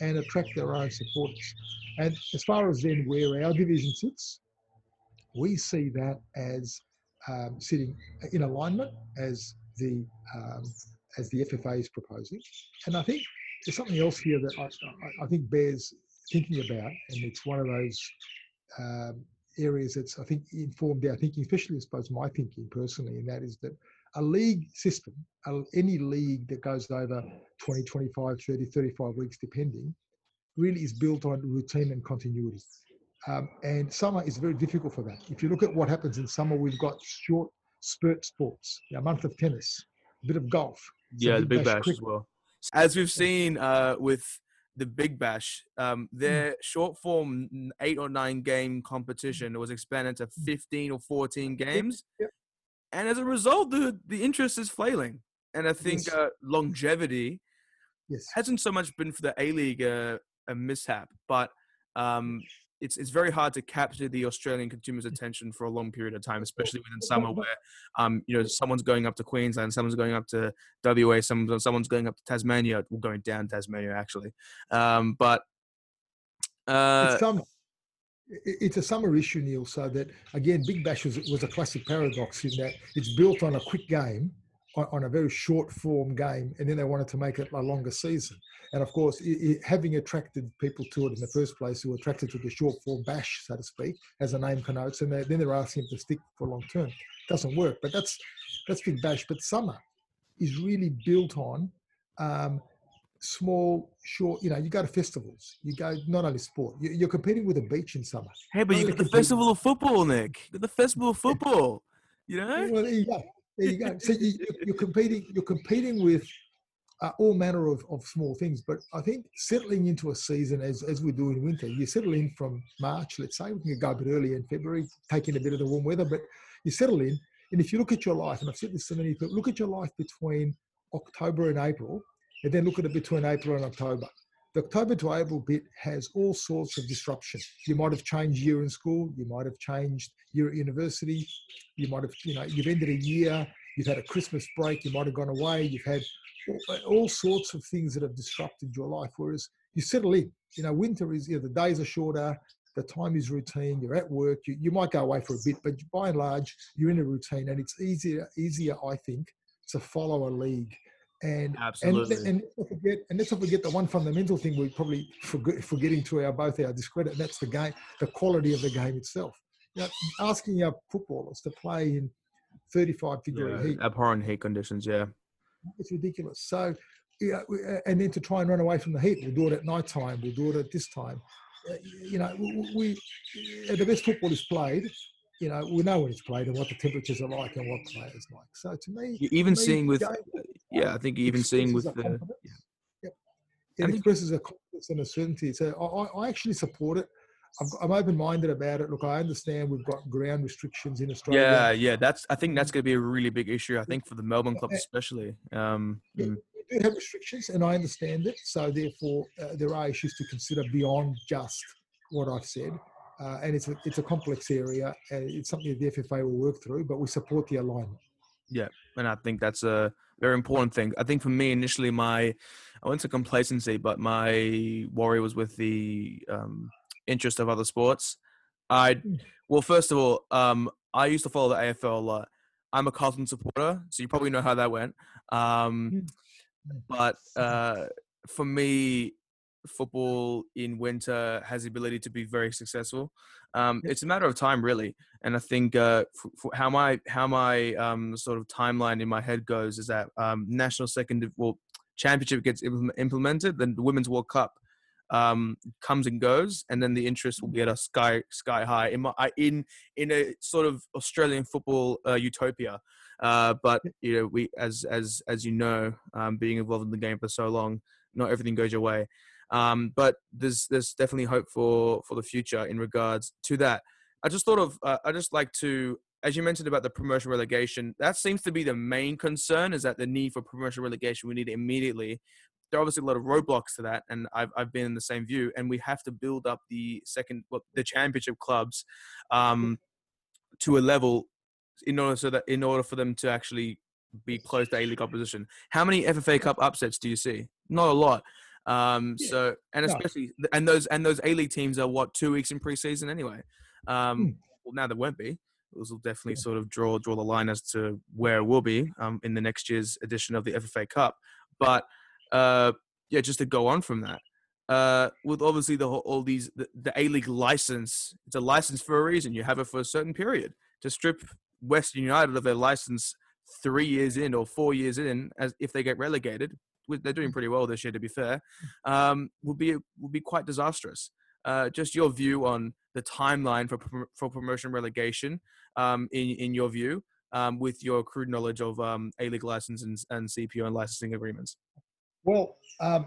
and attract their own supporters. And as far as then where our division sits, we see that as um, sitting in alignment as the um, as the FFA is proposing, and I think there's something else here that I, I, I think bears thinking about, and it's one of those. Um, areas that's I think informed our thinking, especially I suppose my thinking personally, and that is that a league system, any league that goes over 20, 25, 30, 35 weeks, depending, really is built on routine and continuity. Um, and summer is very difficult for that. If you look at what happens in summer, we've got short spurt sports, a month of tennis, a bit of golf. Yeah, the big bash, bash as well. As we've seen uh, with the Big Bash, um, hmm. their mm. short form eight or nine game competition was expanded to hmm. 15 or 14 games. Yep. And as a result, the, the interest is flailing. And I think yes. uh, longevity yes. hasn't so much been for the A League uh, a mishap, but um, it's it's very hard to capture the Australian consumer's attention for a long period of time, especially within summer, where um, you know someone's going up to Queensland, someone's going up to WA, someone someone's going up to Tasmania, going down Tasmania actually, um, but uh, it's summer. It's a summer issue, Neil. So that again, Big Bash was, was a classic paradox in that it's built on a quick game, on, on a very short form game, and then they wanted to make it a longer season. And of course, it, having attracted people to it in the first place who were attracted to the short form bash, so to speak, as the name connotes, and they, then they're asking them to stick for long term. Doesn't work. But that's that's big bash. But summer is really built on um, small, short. You know, you go to festivals. You go not only sport. You, are competing with a beach in summer. Hey, but you get the festival of football, Nick. You got the festival of football. You know. Well, there you go. There you go. So you, are competing. You're competing with uh, all manner of, of small things. But I think settling into a season as, as we do in winter, you settle in from March, let's say, we can go a bit earlier in February, taking a bit of the warm weather, but you settle in. And if you look at your life, and I've said this to many people, look at your life between October and April, and then look at it between April and October. The October to April bit has all sorts of disruption. You might have changed year in school, you might have changed year at university, you might have, you know, you've ended a year, you've had a Christmas break, you might have gone away, you've had all sorts of things that have disrupted your life. Whereas you settle in, you know, winter is, you know, the days are shorter, the time is routine, you're at work, you, you might go away for a bit, but by and large, you're in a routine and it's easier, easier, I think, to follow a league. And, Absolutely. and, and, let's forget, and let's not forget the one fundamental thing we're probably forget, forgetting to our both our discredit, and that's the game, the quality of the game itself. You know, asking our footballers to play in 35 degree yeah, heat, abhorrent heat conditions, yeah, it's ridiculous. So, yeah, and then to try and run away from the heat, we'll do it at night time. We'll do it at this time. Uh, you know, we, we the best football is played. You know, we know when it's played and what the temperatures are like and what players like. So to me, even to me, seeing with, yeah, I think even seeing with the. Yeah. it think, expresses a confidence and a certainty. So I, I actually support it. i am open-minded about it. Look, I understand we've got ground restrictions in Australia. Yeah, yeah, that's. I think that's going to be a really big issue. I think for the Melbourne club especially. Um, yeah, mm. We do have restrictions, and I understand it. So therefore, uh, there are issues to consider beyond just what I've said. Uh, and it's a, it's a complex area. and it's something that the FFA will work through, but we support the alignment. Yeah, and I think that's a very important thing. I think for me initially, my I went to complacency, but my worry was with the um, interest of other sports. I hmm. well, first of all, um, I used to follow the AFL a lot. I'm a Carlton supporter, so you probably know how that went. Um, hmm. but uh, for me, football in winter has the ability to be very successful. Um, it's a matter of time, really. And I think uh, for, for how my how my um, sort of timeline in my head goes is that um, national second well championship gets implemented, then the women's World Cup um, comes and goes, and then the interest will get a sky sky high in my in in a sort of Australian football uh, utopia. Uh, but you know, we as as as you know, um, being involved in the game for so long, not everything goes your way. Um, but there's there's definitely hope for for the future in regards to that. I just thought of uh, I just like to as you mentioned about the promotion relegation, that seems to be the main concern is that the need for promotion relegation we need it immediately. There are obviously a lot of roadblocks to that, and I've I've been in the same view. And we have to build up the second well, the championship clubs um, to a level in order so that in order for them to actually be close to A League opposition. How many FFA Cup upsets do you see? Not a lot. Um, yeah. So and especially no. and those and those A League teams are what two weeks in preseason anyway. Um, hmm. Well, now there won't be. This will definitely yeah. sort of draw draw the line as to where it will be um, in the next year's edition of the FFA Cup. But uh, yeah, just to go on from that, uh, with obviously the whole, all these the, the A League license, it's a license for a reason. You have it for a certain period. To strip Western United of their license three years in or four years in, as if they get relegated, they're doing pretty well this year, to be fair, um, would be would be quite disastrous. Uh, just your view on the timeline for for promotion relegation, um, in in your view, um, with your crude knowledge of um, A League license and, and CPO and licensing agreements. Well, um,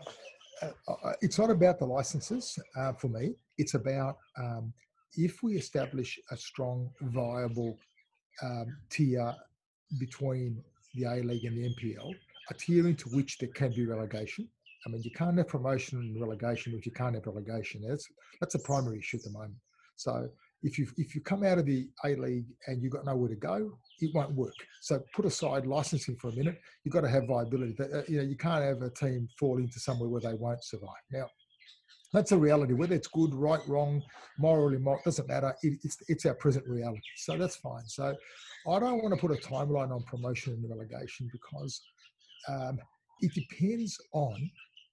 uh, uh, it's not about the licenses uh, for me. It's about um, if we establish a strong, viable tier between the A League and the NPL, a tier into which there can be relegation. I mean, you can't have promotion and relegation if you can't have relegation. That's that's a primary issue at the moment. So if you if you come out of the A League and you've got nowhere to go, it won't work. So put aside licensing for a minute. You've got to have viability. You know, you can't have a team fall into somewhere where they won't survive. Now, that's a reality. Whether it's good, right, wrong, morally, moral, doesn't matter. It, it's it's our present reality. So that's fine. So I don't want to put a timeline on promotion and relegation because um, it depends on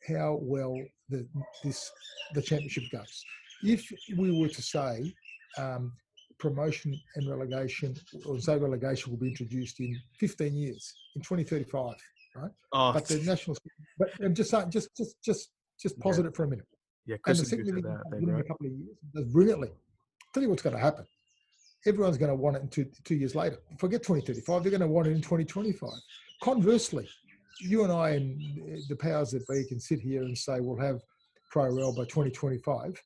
how well the this the championship goes. If we were to say um, promotion and relegation, or say relegation will be introduced in 15 years, in 2035, right? Oh. But the national, but I'm just saying, just just just just pause yeah. it for a minute. Yeah, Chris and the second that, right? a couple of years does brilliantly. Tell you what's going to happen. Everyone's going to want it in two, two years later. Forget 2035, they're going to want it in 2025. Conversely, you and I and the powers that be can sit here and say we'll have pro rel by 2025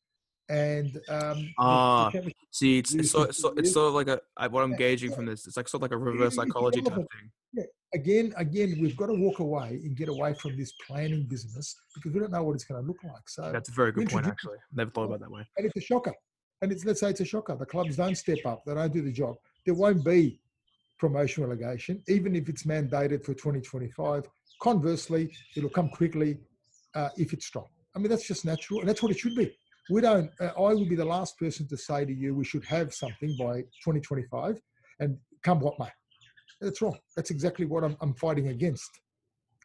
and um ah see it's, it's, sort, it's, sort, it's sort of like a what i'm gauging from this it's like sort of like a reverse psychology type thing. Yeah. again again we've got to walk away and get away from this planning business because we don't know what it's going to look like. So that's a very good point actually. Never thought about that way. And it's a shocker. And it's let's say it's a shocker. The clubs don't step up. They don't do the job. There won't be promotion relegation even if it's mandated for 2025 Conversely, it'll come quickly uh, if it's strong. I mean, that's just natural, and that's what it should be. We don't. Uh, I would be the last person to say to you we should have something by 2025, and come what may. That's wrong. That's exactly what I'm, I'm fighting against.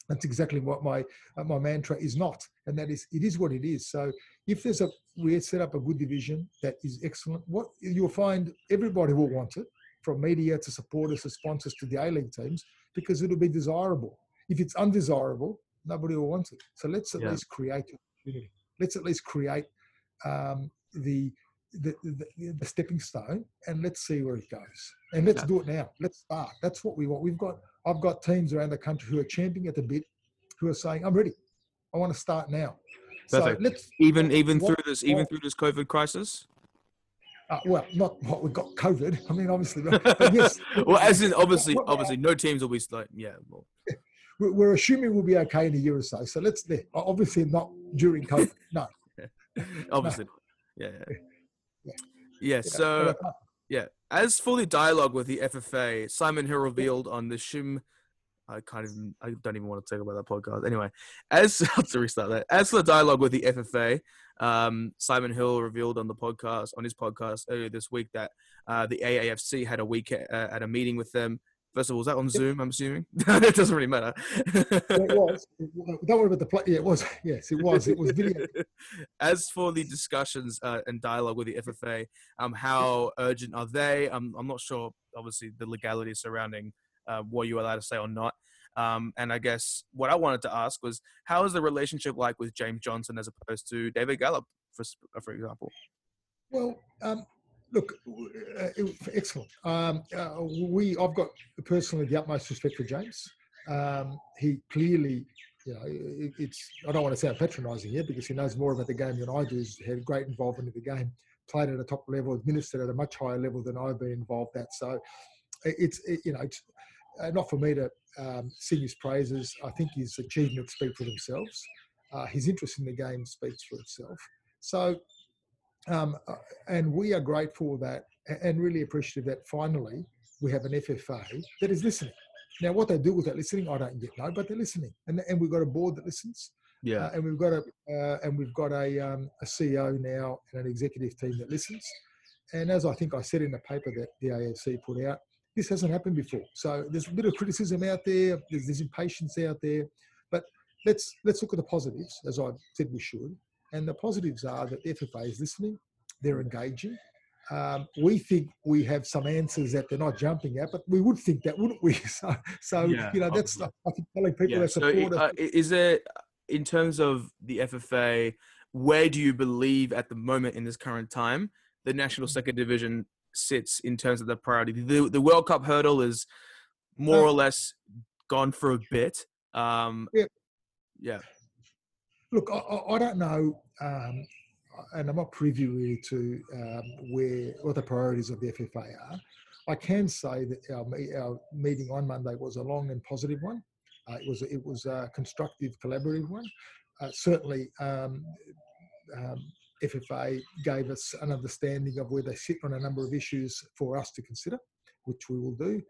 That's exactly what my uh, my mantra is not, and that is it is what it is. So if there's a we set up a good division that is excellent, what you'll find everybody will want it, from media to supporters to sponsors to the A League teams, because it'll be desirable. If it's undesirable, nobody will want it. So let's at yeah. least create opportunity. Let's at least create um, the, the, the, the stepping stone, and let's see where it goes. And let's yeah. do it now. Let's start. That's what we want. We've got. I've got teams around the country who are champing at the bit, who are saying, "I'm ready." I want to start now. Perfect. So let's Even even what- through this even through this COVID crisis. Uh, well, not what we've got COVID. I mean, obviously, yes, well, as in obviously obviously no teams will be like yeah. Well, we're, we're assuming we'll be okay in a year or so. So let's there. Obviously, not during COVID. No. obviously. Yeah. yeah. Yeah. Yeah. So uh, Yeah. As for the dialogue with the FFA, Simon Hill revealed on the Shim. I can't even. I don't even want to talk about that podcast. Anyway, as to restart that. As for the dialogue with the FFA, um, Simon Hill revealed on the podcast on his podcast earlier this week that uh, the AAFC had a week uh, at a meeting with them. First of all, was that on Zoom? I'm assuming it doesn't really matter. yeah, it was. Don't worry about the play. Yeah, it was. Yes, it was. It was video. As for the discussions uh, and dialogue with the FFA, um, how urgent are they? I'm, I'm not sure, obviously, the legality surrounding uh, what you're allowed to say or not. Um, and I guess what I wanted to ask was, how is the relationship like with James Johnson as opposed to David Gallop, for, for example? Well, um, look, uh, excellent. Um, uh, we, I've got personally the utmost respect for James. Um, he clearly, you know, it, it's. I don't want to sound patronising here because he knows more about the game than I do. He's had great involvement in the game, played at a top level, administered at a much higher level than I've been involved at. So, it- it's it, you know, it's uh, not for me to um, sing his praises. I think his achievements speak for themselves. Uh, his interest in the game speaks for itself. So, um, uh, and we are grateful that and really appreciative that finally we have an FFA that is listening. Now, what they do with that listening, I don't yet know, but they're listening, and and we've got a board that listens, Yeah. uh, and we've got a uh, and we've got a um, a CEO now and an executive team that listens. And as I think I said in the paper that the AFC put out, this hasn't happened before. So there's a bit of criticism out there. There's, there's impatience out there, but let's let's look at the positives, as I said we should. And the positives are that the FFA is listening, they're engaging. Um, we think we have some answers that they're not jumping at, but we would think that, wouldn't we? So, so Yeah, you know, that's. I think telling people yeah. that So, support i- us. uh, is there, in terms of the FFA, where do you believe at the moment in this current time the National Mm. Second Division sits in terms of the priority? The, the World Cup hurdle is more or less gone for a bit. Um, Yeah. yeah. Look, I, I, I don't know, um, and I'm not privy really to um, where what the priorities of the FFA are. I can say that our, our meeting on Monday was a long and positive one. Uh, it was it was a constructive, collaborative one. Uh, certainly, um, um, FFA gave us an understanding of where they sit on a number of issues for us to consider, which we will do.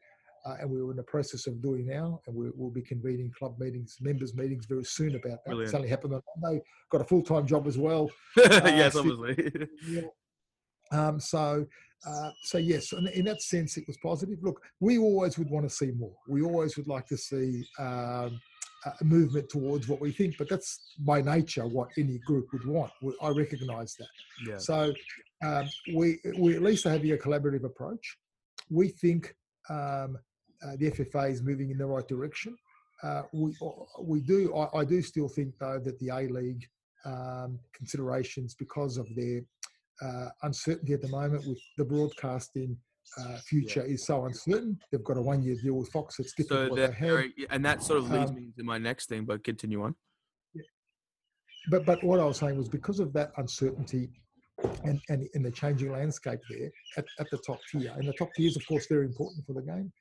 Uh, and we're in the process of doing now, and we, we'll be convening club meetings, members meetings very soon about that. Brilliant. It's only happened on Monday. Got a full time job as well. yes, see- obviously. Um, so, uh, so yes, in, in that sense, it was positive. Look, we always would want to see more. We always would like to see um, a movement towards what we think, but that's by nature what any group would want. We- I recognise that. yeah. So um, we we at least are having a collaborative approach. We think um, uh, the FFA is moving in the right direction. Uh, we we do I, I do still think though that the A League um, considerations because of their uh, uncertainty at the moment with the broadcasting uh, future is so uncertain. They've got a one year deal with Fox. It's different So what they're they had. very, and that sort of leads Um, me into my next thing, but continue on. but but what I was saying was because of that uncertainty and, and in the changing landscape there at, at the top tier, and the top tier is of course very important for the game.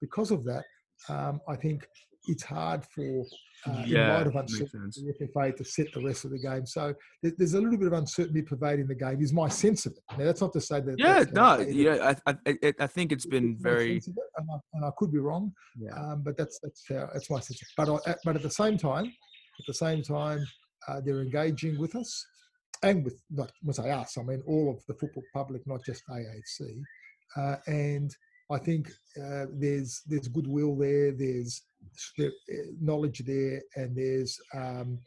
Because of that, um, I think it's hard for uh, in Yeah, light of uncertainty the FFA to set the rest of the game. So there's a little bit of uncertainty pervading the game. Is my sense of it. Now that's not to say that. Yeah, no, gonna stay there. yeah, I, I, I- I think it's been It's very, it, and, I, and I could be wrong. yeah, Um, but that's that's how that's my sense. But I, but at the same time, at the same time, uh, they're engaging with us, and with not when I say us, I mean all of the football public, not just AAC. Uh, and I think uh, there's there's goodwill there, there's uh, knowledge there, and there's um,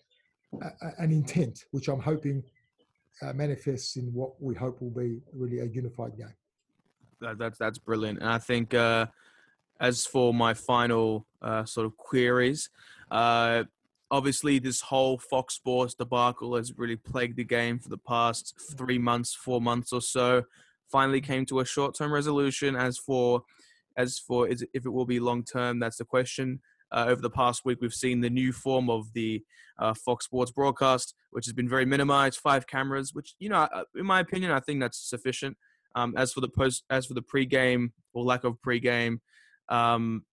a, an intent, which I'm hoping uh, manifests in what we hope will be really a unified game. that, that's that's brilliant. And I think uh, as for my final uh, sort of queries, uh, obviously this whole Fox Sports debacle has really plagued the game for the past three months, four months or so. Finally came to a short-term resolution. As for as for is if it will be long-term, that's the question. uh, over the past week, we've seen the new form of the uh, Fox Sports broadcast, which has been very minimized, five cameras, which you know, uh, in my opinion, I think that's sufficient. Um, as for the post, as for the pre-game or lack of pre-game, um,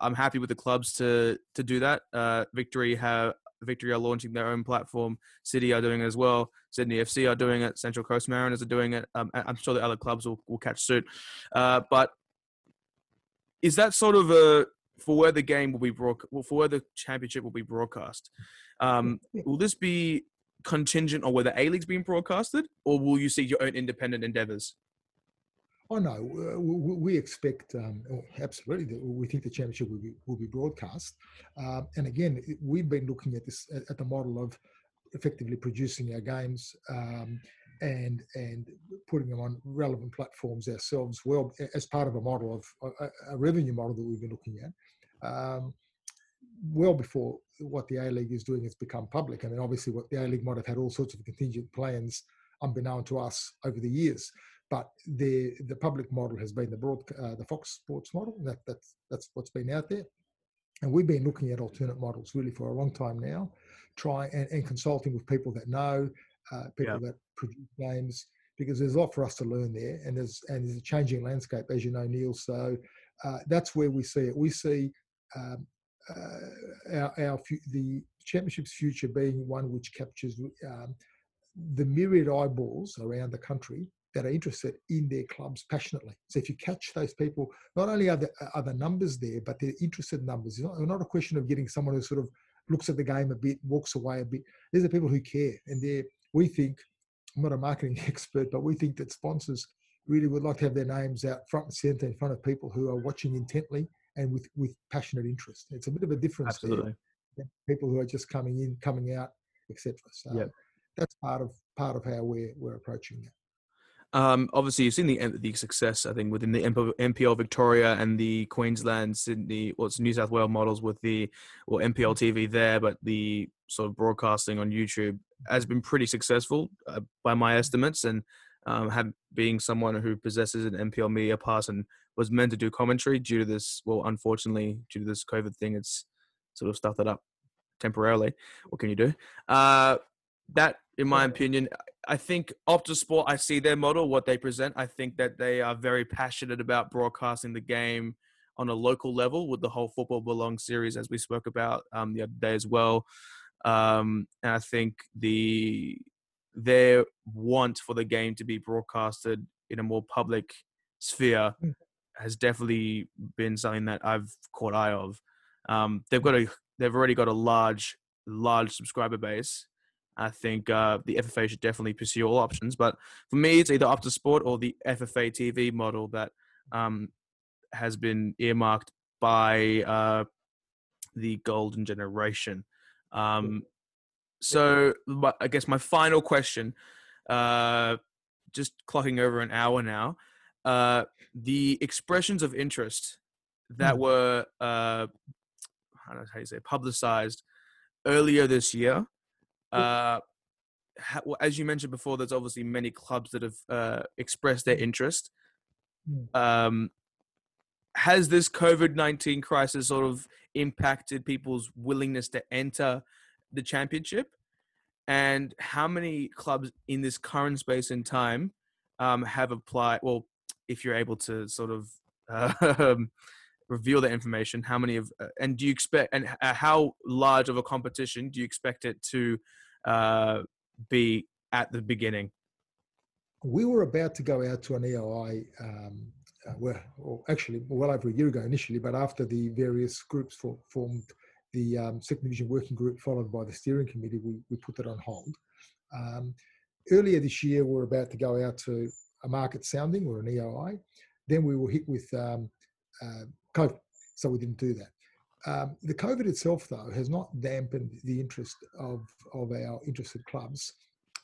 I'm happy with the clubs to to do that. Uh, Victory have Victory are launching their own platform. City are doing it as well. Sydney FC are doing it. Central Coast Mariners are doing it. Um, I'm sure the other clubs will, will catch suit. Uh, but is that sort of a for where the game will be broad, for where the championship will be broadcast? Um, will this be contingent on whether A League's being broadcasted, or will you see your own independent endeavors? Oh no, we expect um, oh, absolutely. We think the championship will be will be broadcast, um, and again, we've been looking at this at the model of effectively producing our games um, and and putting them on relevant platforms ourselves. Well, as part of a model of a, a revenue model that we've been looking at, um, well before what the A League is doing has become public. I mean, obviously, what the A League might have had all sorts of contingent plans unbeknown to us over the years. But the the public model has been the broad uh, the Fox Sports model. That that's that's what's been out there, and we've been looking at alternate models really for a long time now, try and, and consulting with people that know, uh, people yeah. that produce games, because there's a lot for us to learn there, and there's and there's a changing landscape, as you know, Neil. So uh, that's where we see it. We see um, uh, our, our the championship's future being one which captures um, the myriad eyeballs around the country that are interested in their clubs passionately. So if you catch those people, not only are the, are the numbers there, but they're interested numbers. It's not, not a question of getting someone who sort of looks at the game a bit, walks away a bit. These are people who care, and they we think. I'm not a marketing expert, but we think that sponsors really would like to have their names out front and center in front of people who are watching intently and with with passionate interest. It's a bit of a difference Absolutely. there. People who are just coming in, coming out, etc. So yep. that's part of part of how we're we're approaching it. Um, obviously, you've seen the the success, I think, within the NPL Victoria and the Queensland, Sydney, well, it's New South Wales models with the well NPL TV there, but the sort of broadcasting on YouTube has been pretty successful uh, by my estimates. And um, have, being someone who possesses an NPL media pass and was meant to do commentary due to this, well, unfortunately, due to this COVID thing, it's sort of stuffed it up temporarily. What can you do? Uh, that, in my opinion, I think Optus Sport, I see their model, what they present. I think that they are very passionate about broadcasting the game on a local level with the whole Football Belong series, as we spoke about um, the other day as well. Um, and I think the their want for the game to be broadcasted in a more public sphere mm. has definitely been something that I've caught eye of. Um, they've got a they've already got a large large subscriber base I think uh, the FFA should definitely pursue all options. But for me, it's either Optus Sport or the FFA TV model that um, has been earmarked by uh, the golden generation. Um, so I guess my final question, uh, just clocking over an hour now, uh, the expressions of interest that mm. were uh, how do you say publicized earlier this year uh, well, as you mentioned before, there's obviously many clubs that have uh, expressed their mm. interest. Mm. Um, has this COVID 19 crisis sort of impacted people's willingness to enter the championship? And how many clubs in this current space and time um, have applied? Well, if you're able to sort of uh, reveal that information, how many of, uh, and do you expect, and uh, how large of a competition do you expect it to uh, be at the beginning? We were about to go out to an EOI, um, uh, well, actually, well over a year ago initially, but after the various groups for, formed the um, second division working group, followed by the steering committee, we, we put that on hold. Um, earlier this year, we are about to go out to a market sounding or an EOI. Then we were hit with um, uh, COVID, so we didn't do that. Um, the COVID itself, though, has not dampened the interest of, of our interested clubs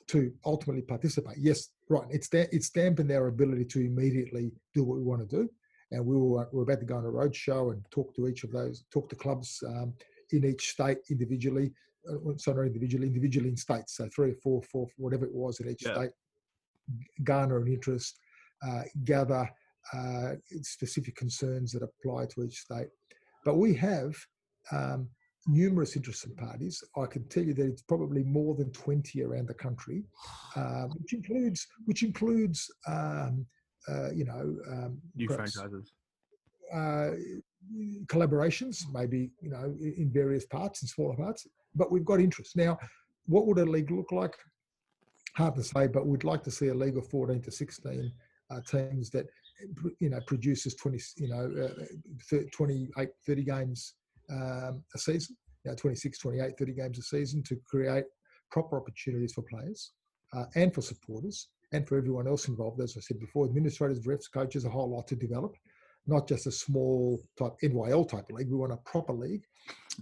to ultimately participate. Yes, right. It's da- it's dampened our ability to immediately do what we want to do, and we were we're about to go on a roadshow and talk to each of those, talk to clubs um, in each state individually. Uh, sorry, individually, individually in states. So three or four, four, whatever it was in each yeah. state, garner an interest, uh, gather uh, specific concerns that apply to each state but we have um, numerous interested parties. I can tell you that it's probably more than 20 around the country, um, which includes which includes um, uh, you know um, New perhaps, franchises. uh, collaborations, maybe you know in various parts, in smaller parts. But we've got interest now. What would a league look like? Hard to say, but we'd like to see a league of 14 to 16 uh, teams that you know produces 20 you know uh, 28 30 games um, a season. You know 26 28 30 games a season to create proper opportunities for players uh, and for supporters and for everyone else involved as i said before administrators refs coaches a whole lot to develop. Not just a small type nyl type league. We want a proper league.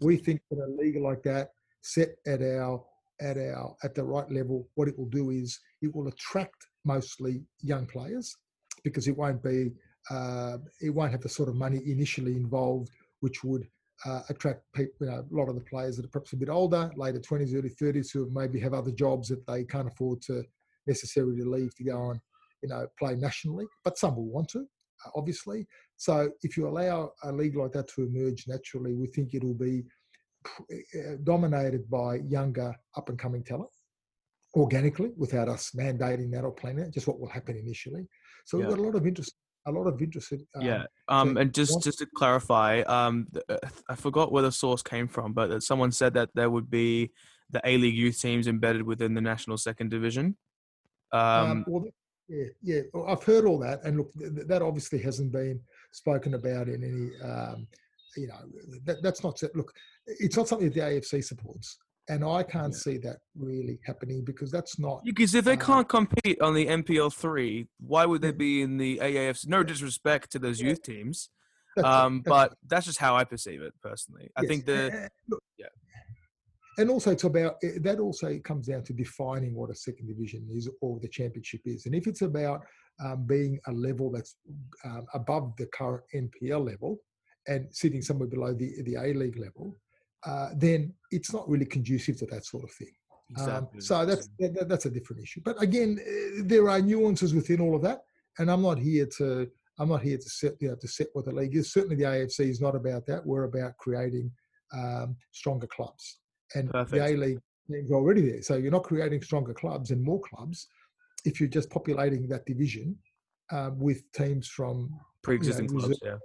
We think that a league like that set at our at our at the right level what it will do is it will attract mostly young players because it won't be uh, it won't have the sort of money initially involved which would uh, attract people you know a lot of the players that are perhaps a bit older later 20s early 30s who maybe have other jobs that they can't afford to necessarily leave to go and you know play nationally but some will want to uh, obviously. So if you allow a league like that to emerge naturally we think it'll be uh, dominated by younger up and coming talent organically without us mandating that or planning it, just what will happen initially. So we've got a lot of interest, a lot of interest. Um, yeah. Um, and just just to clarify, um, uh, I forgot where the source came from, but that someone said that there would be the A League youth teams embedded within the national second division. Um, Um, well, yeah, yeah, well, I've heard all that, and look, th- that obviously hasn't been spoken about in any. Um, you know, that, that's not look. It's not something that the AAFC supports, and I can't Yeah. see that really happening because that's not. because if they uh, can't compete on the NPL three, why would they be in the AAFC? No disrespect to those Yeah. youth teams, that's right, um, that's but that's just how I perceive it personally. I Yes, think the a- a- look, yeah. And also, it's about that. Also, it comes down to defining what a second division is or the championship is. And if it's about um, being a level that's um, above the current NPL level and sitting somewhere below the the A League level, uh, then it's not really conducive to that sort of thing. Um, Exactly. so that's that, that- that's a different issue. But again, eh, there are nuances within all of that, and I'm not here to I'm not here to set you know to set what the league is. Certainly, the AAFC is not about that. We're about creating um, stronger clubs, and Perfect. the A League are already there. So you're not creating stronger clubs and more clubs if you're just populating that division um, with teams from pre-existing you know, clubs. Yeah.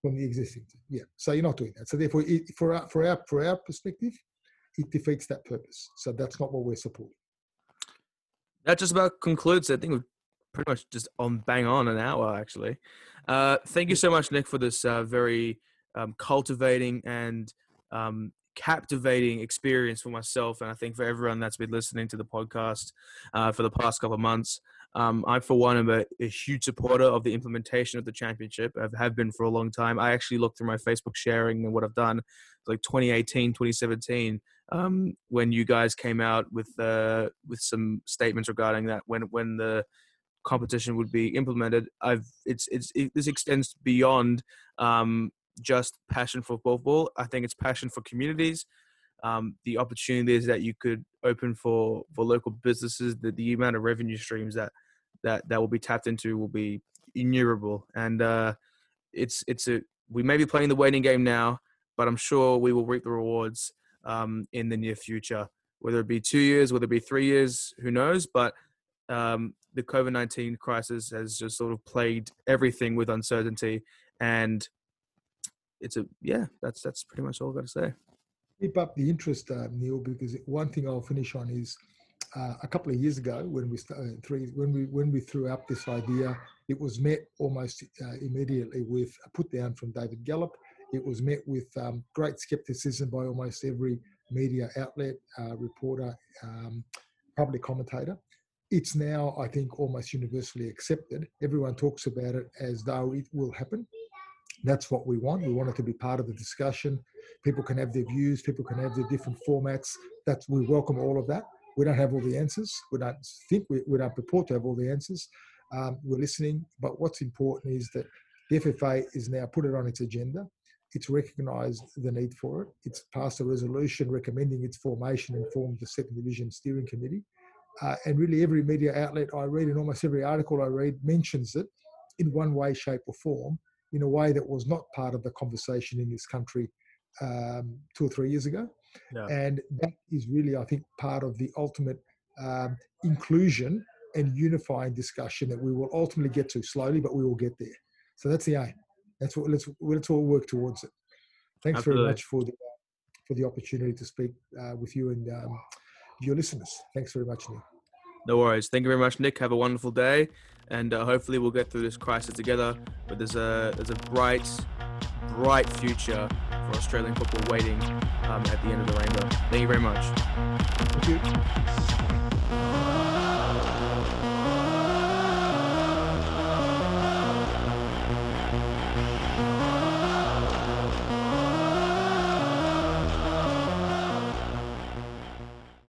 From the existing team. Yeah, so you're not doing that. So therefore, it, for our for our for our perspective, it defeats that purpose. So that's not what we're supporting. that just about concludes. I think we're pretty much just on bang on an hour actually. Uh, thank you so much, Nick, for this uh, very um, cultivating and um, captivating experience for myself, and I think for everyone that's been listening to the podcast uh, for the past couple of months. Um, I, for one, am a, a huge supporter of the implementation of the championship. I have been for a long time. I actually looked through my Facebook sharing and what I've done, like 2018, 2017 um, when you guys came out with uh, with some statements regarding that when when the competition would be implemented. I've it's it's it, this extends beyond um, just passion for football. I think it's passion for communities. Um, the opportunities that you could open for for local businesses, the, the amount of revenue streams that that that will be tapped into will be innumerable, and uh, it's it's a we may be playing the waiting game now, but I'm sure we will reap the rewards um, in the near future. Whether it be two years, whether it be three years, who knows? But um, the COVID nineteen crisis has just sort of plagued everything with uncertainty, and it's a yeah. That's that's pretty much all I've got to say. Keep up the interest, uh, Neil, because one thing I'll finish on is uh, a couple of years ago when we started, three when we when we threw up this idea, it was met almost uh, immediately with a put down from David Gallop. It was met with um, great skepticism by almost every media outlet, uh, reporter, um, public commentator. It's now, I think, almost universally accepted. Everyone talks about it as though it will happen. That's what we want. We want it to be part of the discussion. People can have their views. People can have their different formats. That's we welcome all of that. We don't have all the answers. We don't think we, we don't purport to have all the answers. Um, we're listening but what's important is that the ffa is now put it on its agenda. It's recognised the need for it. It's passed a resolution recommending its formation and formed the second division steering committee. Uh, and really every media outlet i read and almost every article i read mentions it in one way shape or form in a way that was not part of the conversation in this country um, two or three years ago. Yeah. And that is really, I think, part of the ultimate um, inclusion and unifying discussion that we will ultimately get to slowly, but we will get there. So that's the aim. That's what let's let's all work towards it. Thanks Absolutely. very much for the for the opportunity to speak uh, with you and um, your listeners. Thanks very much, Neil. No worries. Thank you very much, Nick. Have a wonderful day, and uh, hopefully we'll get through this crisis together. But there's a there's a bright, bright future for Australian football waiting um, at the end of the rainbow. Thank you very much.